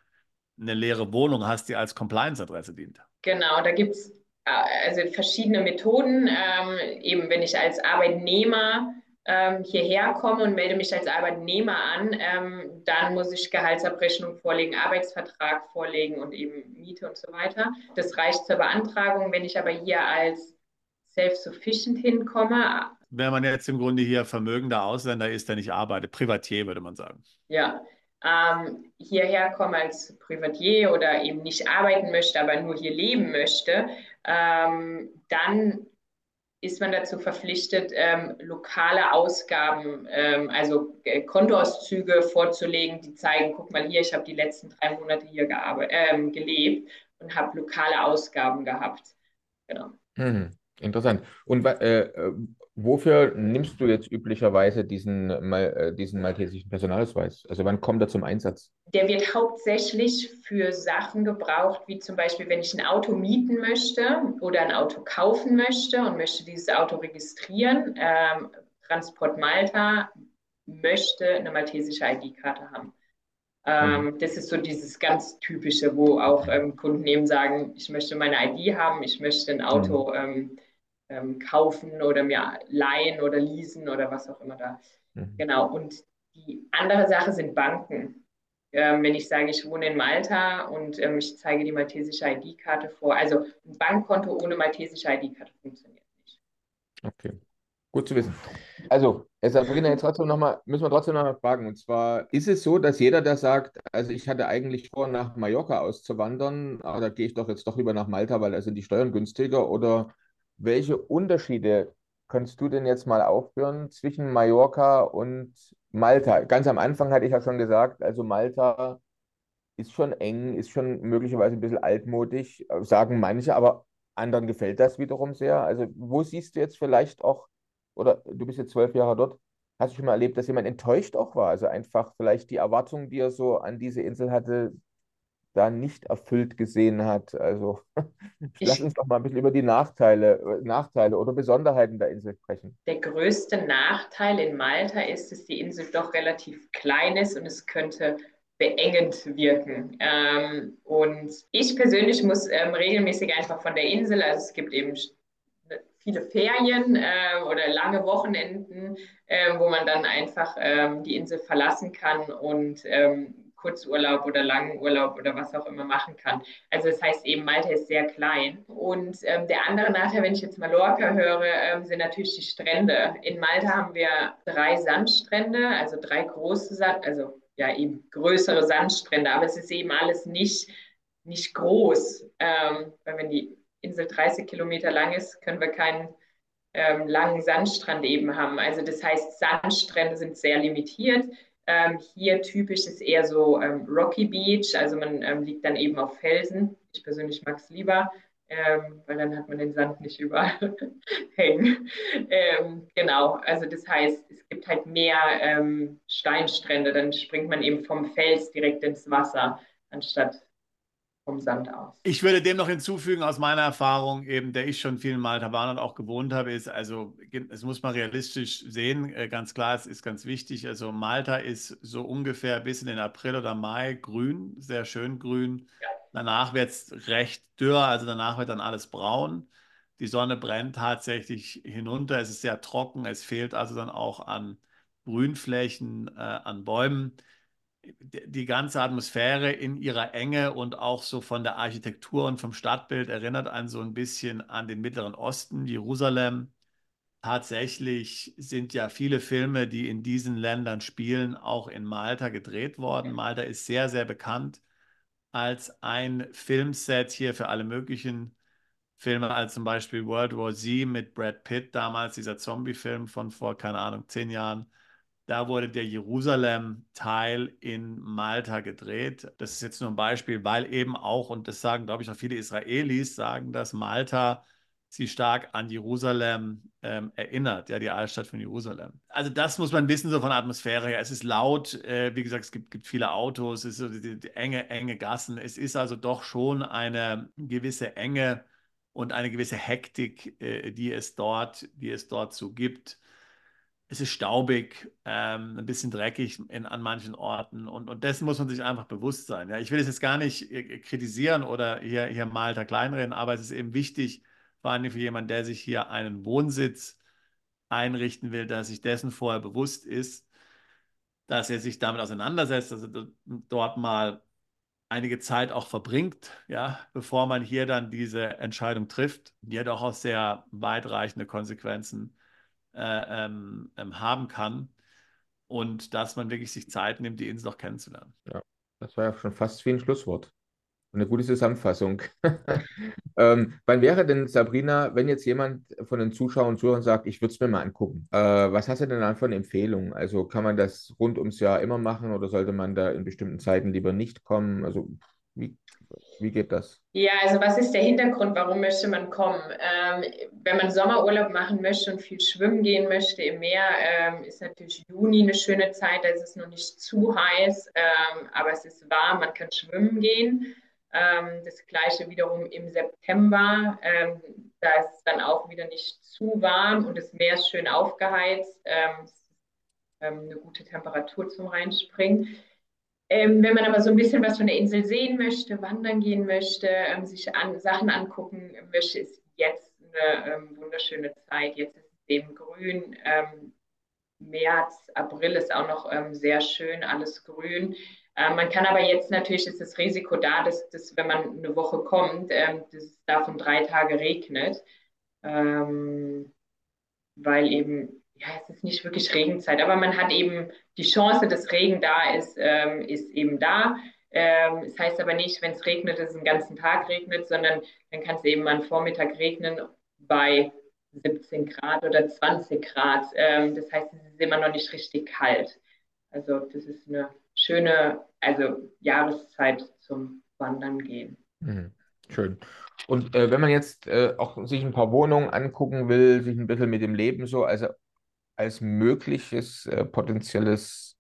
eine leere Wohnung hast, die als Compliance-Adresse dient. Genau, da gibt es äh, also verschiedene Methoden. Ähm, eben wenn ich als Arbeitnehmer ähm, hierher komme und melde mich als Arbeitnehmer an, ähm, dann muss ich Gehaltsabrechnung vorlegen, Arbeitsvertrag vorlegen und eben Miete und so weiter. Das reicht zur Beantragung. Wenn ich aber hier als self-sufficient hinkomme. Wenn man jetzt im Grunde hier vermögender Ausländer ist, der nicht arbeitet, Privatier würde man sagen. Ja, ähm, hierher komme als Privatier oder eben nicht arbeiten möchte, aber nur hier leben möchte, ähm, dann ist man dazu verpflichtet, ähm, lokale Ausgaben, ähm, also äh, Kontoauszüge vorzulegen, die zeigen, guck mal hier, ich habe die letzten drei Monate hier ähm, gelebt und habe lokale Ausgaben gehabt. Genau. Hm, interessant. Und äh, äh, wofür nimmst du jetzt üblicherweise diesen, äh, diesen maltesischen Personalausweis? Also wann kommt er zum Einsatz? Der wird hauptsächlich für Sachen gebraucht, wie zum Beispiel, wenn ich ein Auto mieten möchte oder ein Auto kaufen möchte und möchte dieses Auto registrieren. Ähm, Transport Malta möchte eine maltesische ID-Karte haben. Ähm, mhm. Das ist so dieses ganz typische, wo auch ähm, Kunden eben sagen, ich möchte meine ID haben, ich möchte ein Auto mhm. Ähm, kaufen oder mir leihen oder leasen oder was auch immer da. Mhm. Genau. Und die andere Sache sind Banken ähm, wenn ich sage, ich wohne in Malta und ähm, ich zeige die maltesische ID-Karte vor. Also ein Bankkonto ohne maltesische ID-Karte funktioniert nicht. Okay, gut zu wissen. Also, Sabrina, jetzt trotzdem noch mal, müssen wir trotzdem noch mal fragen. Und zwar, ist es so, dass jeder, der sagt, also ich hatte eigentlich vor, nach Mallorca auszuwandern, aber da gehe ich doch jetzt doch lieber nach Malta, weil da sind die Steuern günstiger? Oder welche Unterschiede kannst du denn jetzt mal aufführen zwischen Mallorca und Malta, ganz am Anfang hatte ich ja schon gesagt, also Malta ist schon eng, ist schon möglicherweise ein bisschen altmodisch, äh, sagen manche, aber anderen gefällt das wiederum sehr. Also wo siehst du jetzt vielleicht auch, oder du bist jetzt zwölf Jahre dort, hast du schon mal erlebt, dass jemand enttäuscht auch war? Also einfach vielleicht die Erwartungen, die er so an diese Insel hatte, da nicht erfüllt gesehen hat. Also <laughs> lass uns doch mal ein bisschen über die Nachteile, Nachteile oder Besonderheiten der Insel sprechen. Der größte Nachteil in Malta ist, dass die Insel doch relativ klein ist und es könnte beengend wirken. Ähm, und ich persönlich muss ähm, regelmäßig einfach von der Insel, also es gibt eben viele Ferien äh, oder lange Wochenenden, äh, wo man dann einfach ähm, die Insel verlassen kann und ähm, Kurzurlaub oder langen Urlaub oder was auch immer machen kann. Also das heißt eben, Malta ist sehr klein. Und ähm, der andere Nachteil, wenn ich jetzt Mallorca höre, ähm, sind natürlich die Strände. In Malta haben wir drei Sandstrände, also drei große, Sand, also ja eben größere Sandstrände, aber es ist eben alles nicht, nicht groß. Ähm, weil wenn die Insel 30 Kilometer lang ist, können wir keinen ähm, langen Sandstrand eben haben. Also das heißt, Sandstrände sind sehr limitiert. Ähm, hier typisch ist eher so ähm, Rocky Beach, also man ähm, liegt dann eben auf Felsen. Ich persönlich mag es lieber, ähm, weil dann hat man den Sand nicht überall <laughs> hängen. Ähm, genau, also das heißt, es gibt halt mehr ähm, Steinstrände, dann springt man eben vom Fels direkt ins Wasser, anstatt vom Sand aus. Ich würde dem noch hinzufügen, aus meiner Erfahrung, eben, der ich schon viel in Malta war und auch gewohnt habe, ist, also, es muss man realistisch sehen, äh, ganz klar, es ist ganz wichtig. Also, Malta ist so ungefähr bis in den April oder Mai grün, sehr schön grün. Ja. Danach wird es recht dürr, also danach wird dann alles braun. Die Sonne brennt tatsächlich hinunter, es ist sehr trocken, es fehlt also dann auch an Grünflächen, äh, an Bäumen die ganze Atmosphäre in ihrer Enge und auch so von der Architektur und vom Stadtbild erinnert einen so ein bisschen an den Mittleren Osten, Jerusalem, tatsächlich sind ja viele Filme, die in diesen Ländern spielen, auch in Malta gedreht worden. Malta ist sehr, sehr bekannt als ein Filmset hier für alle möglichen Filme, als zum Beispiel World War Z mit Brad Pitt, damals dieser Zombie-Film von vor, keine Ahnung, zehn Jahren. Da wurde der Jerusalem-Teil in Malta gedreht. Das ist jetzt nur ein Beispiel, weil eben auch, und das sagen, glaube ich, auch viele Israelis, sagen, dass Malta sie stark an Jerusalem ähm, erinnert, ja, die Altstadt von Jerusalem. Also das muss man wissen, so von der Atmosphäre her. Es ist laut, äh, wie gesagt, es gibt, gibt, viele Autos, es ist so die, die enge, enge Gassen. Es ist also doch schon eine gewisse Enge und eine gewisse Hektik, äh, die es dort, die es dort so gibt. Es ist staubig, ähm, ein bisschen dreckig in, an manchen Orten und, und dessen muss man sich einfach bewusst sein. Ja, ich will es jetzt gar nicht äh, kritisieren oder hier, hier Malta kleinreden, aber es ist eben wichtig, vor allem für jemanden, der sich hier einen Wohnsitz einrichten will, dass sich dessen vorher bewusst ist, dass er sich damit auseinandersetzt, dass er dort mal einige Zeit auch verbringt, ja, bevor man hier dann diese Entscheidung trifft, die doch auch sehr weitreichende Konsequenzen äh, ähm, ähm, haben kann und dass man wirklich sich Zeit nimmt, die Insel auch kennenzulernen. Ja, das war ja schon fast wie ein Schlusswort. Eine gute Zusammenfassung. <laughs> ähm, wann wäre denn, Sabrina, wenn jetzt jemand von den Zuschauern und Zuhörern sagt, ich würde es mir mal angucken, äh, was hast du denn dann für eine Empfehlung? Also kann man das rund ums Jahr immer machen oder sollte man da in bestimmten Zeiten lieber nicht kommen? Also wie, wie geht das? Ja, also was ist der Hintergrund? Warum möchte man kommen? Ähm, wenn man Sommerurlaub machen möchte und viel schwimmen gehen möchte im Meer, ähm, ist natürlich Juni eine schöne Zeit. Da ist es noch nicht zu heiß, ähm, aber es ist warm, man kann schwimmen gehen. Ähm, das gleiche wiederum im September. Ähm, da ist es dann auch wieder nicht zu warm und das Meer ist schön aufgeheizt. Ähm, eine gute Temperatur zum Reinspringen. Ähm, wenn man aber so ein bisschen was von der Insel sehen möchte, wandern gehen möchte, ähm, sich an, Sachen angucken möchte, ist jetzt eine ähm, wunderschöne Zeit. Jetzt ist es eben grün. März, April ist auch noch sehr schön, alles grün. Äh, man kann aber jetzt natürlich, ist das Risiko da, dass, dass wenn man eine Woche kommt, ähm, dass es davon drei Tage regnet, ähm, weil eben, ja, es ist nicht wirklich Regenzeit, aber man hat eben die Chance, dass Regen da ist, ähm, ist eben da. Ähm, das heißt aber nicht, wenn es regnet, dass es den ganzen Tag regnet, sondern dann kann es eben am Vormittag regnen bei 17 Grad oder 20 Grad. Ähm, das heißt, es ist immer noch nicht richtig kalt. Also das ist eine schöne, also Jahreszeit zum Wandern gehen. Mhm. Schön. Und äh, wenn man jetzt äh, auch sich ein paar Wohnungen angucken will, sich ein bisschen mit dem Leben so, also als mögliches äh, potenzielles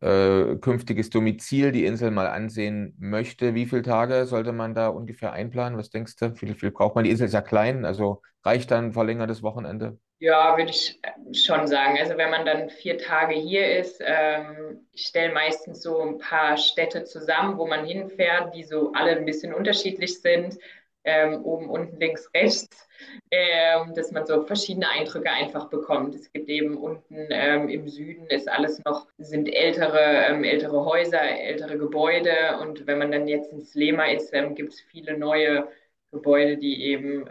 äh, künftiges Domizil die Insel mal ansehen möchte, wie viele Tage sollte man da ungefähr einplanen? Was denkst du? Wie viel braucht man? Die Insel ist ja klein, also reicht dann ein verlängertes Wochenende? Ja, würde ich schon sagen. Also wenn man dann vier Tage hier ist, ähm, ich stelle meistens so ein paar Städte zusammen, wo man hinfährt, die so alle ein bisschen unterschiedlich sind, ähm, oben, unten, links, rechts, ähm, dass man so verschiedene Eindrücke einfach bekommt. Es gibt eben unten ähm, im Süden ist alles noch, sind ältere, ähm, ältere Häuser, ältere Gebäude und wenn man dann jetzt ins Lema ist, ähm, gibt es viele neue Gebäude, die eben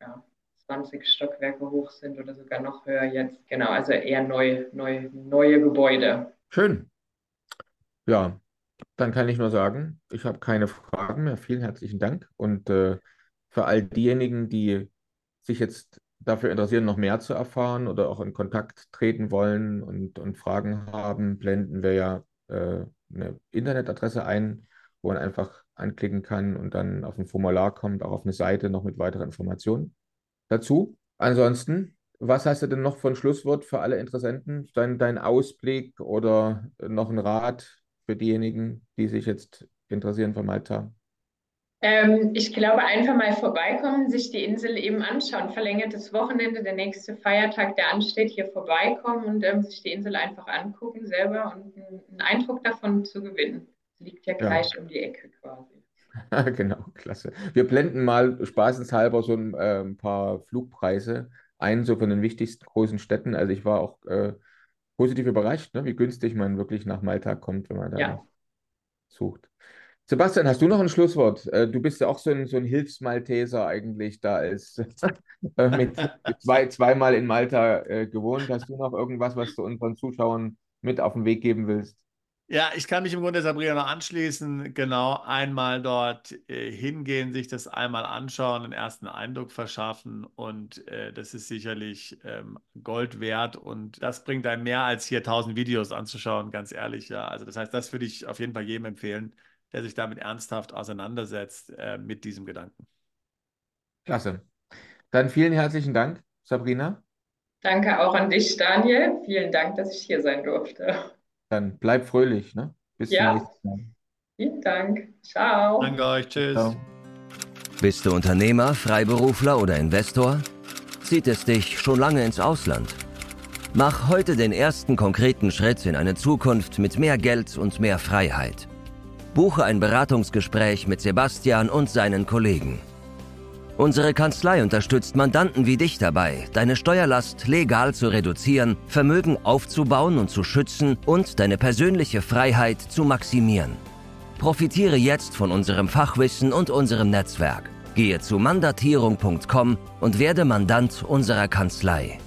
ja, 20 Stockwerke hoch sind oder sogar noch höher jetzt. Genau, also eher neu, neu, neue Gebäude. Schön. Ja, dann kann ich nur sagen, ich habe keine Fragen mehr. Vielen herzlichen Dank. Und äh, für all diejenigen, die sich jetzt dafür interessieren, noch mehr zu erfahren oder auch in Kontakt treten wollen und, und Fragen haben, blenden wir ja äh, eine Internetadresse ein, wo man einfach anklicken kann und dann auf ein Formular kommt, auch auf eine Seite noch mit weiteren Informationen dazu. Ansonsten, was hast du denn noch von Schlusswort für alle Interessenten? Dein, dein Ausblick oder noch ein Rat für diejenigen, die sich jetzt interessieren für Malta? Ähm, ich glaube, einfach mal vorbeikommen, sich die Insel eben anschauen. Verlängertes Wochenende, der nächste Feiertag, der ansteht, hier vorbeikommen und ähm, sich die Insel einfach angucken selber und einen Eindruck davon zu gewinnen. Liegt ja gleich ja. um die Ecke quasi. <laughs> Genau, klasse. Wir blenden mal spaßenshalber so ein, äh, ein paar Flugpreise ein, so von den wichtigsten großen Städten. Also ich war auch äh, positiv überrascht, ne, wie günstig man wirklich nach Malta kommt, wenn man da ja. sucht. Sebastian, hast du noch ein Schlusswort? Äh, Du bist ja auch so ein, so ein Hilfsmalteser eigentlich, da ist <laughs> äh, mit zwei, zweimal in Malta äh, gewohnt. Hast du noch irgendwas, was du unseren Zuschauern mit auf den Weg geben willst? Ja, ich kann mich im Grunde Sabrina noch anschließen. Genau, einmal dort äh, hingehen, sich das einmal anschauen, einen ersten Eindruck verschaffen und äh, das ist sicherlich ähm, Gold wert und das bringt einem mehr als hier tausend Videos anzuschauen, ganz ehrlich. Ja, also das heißt, das würde ich auf jeden Fall jedem empfehlen, der sich damit ernsthaft auseinandersetzt äh, mit diesem Gedanken. Klasse. Dann vielen herzlichen Dank, Sabrina. Danke auch an dich, Daniel. Vielen Dank, dass ich hier sein durfte. Dann bleib fröhlich, ne? Bis zum Ja, nächsten Mal. vielen Dank. Ciao. Danke euch, tschüss. Ciao. Bist du Unternehmer, Freiberufler oder Investor? Zieht es dich schon lange ins Ausland? Mach heute den ersten konkreten Schritt in eine Zukunft mit mehr Geld und mehr Freiheit. Buche ein Beratungsgespräch mit Sebastian und seinen Kollegen. Unsere Kanzlei unterstützt Mandanten wie dich dabei, deine Steuerlast legal zu reduzieren, Vermögen aufzubauen und zu schützen und deine persönliche Freiheit zu maximieren. Profitiere jetzt von unserem Fachwissen und unserem Netzwerk. Gehe zu mandatierung.com und werde Mandant unserer Kanzlei.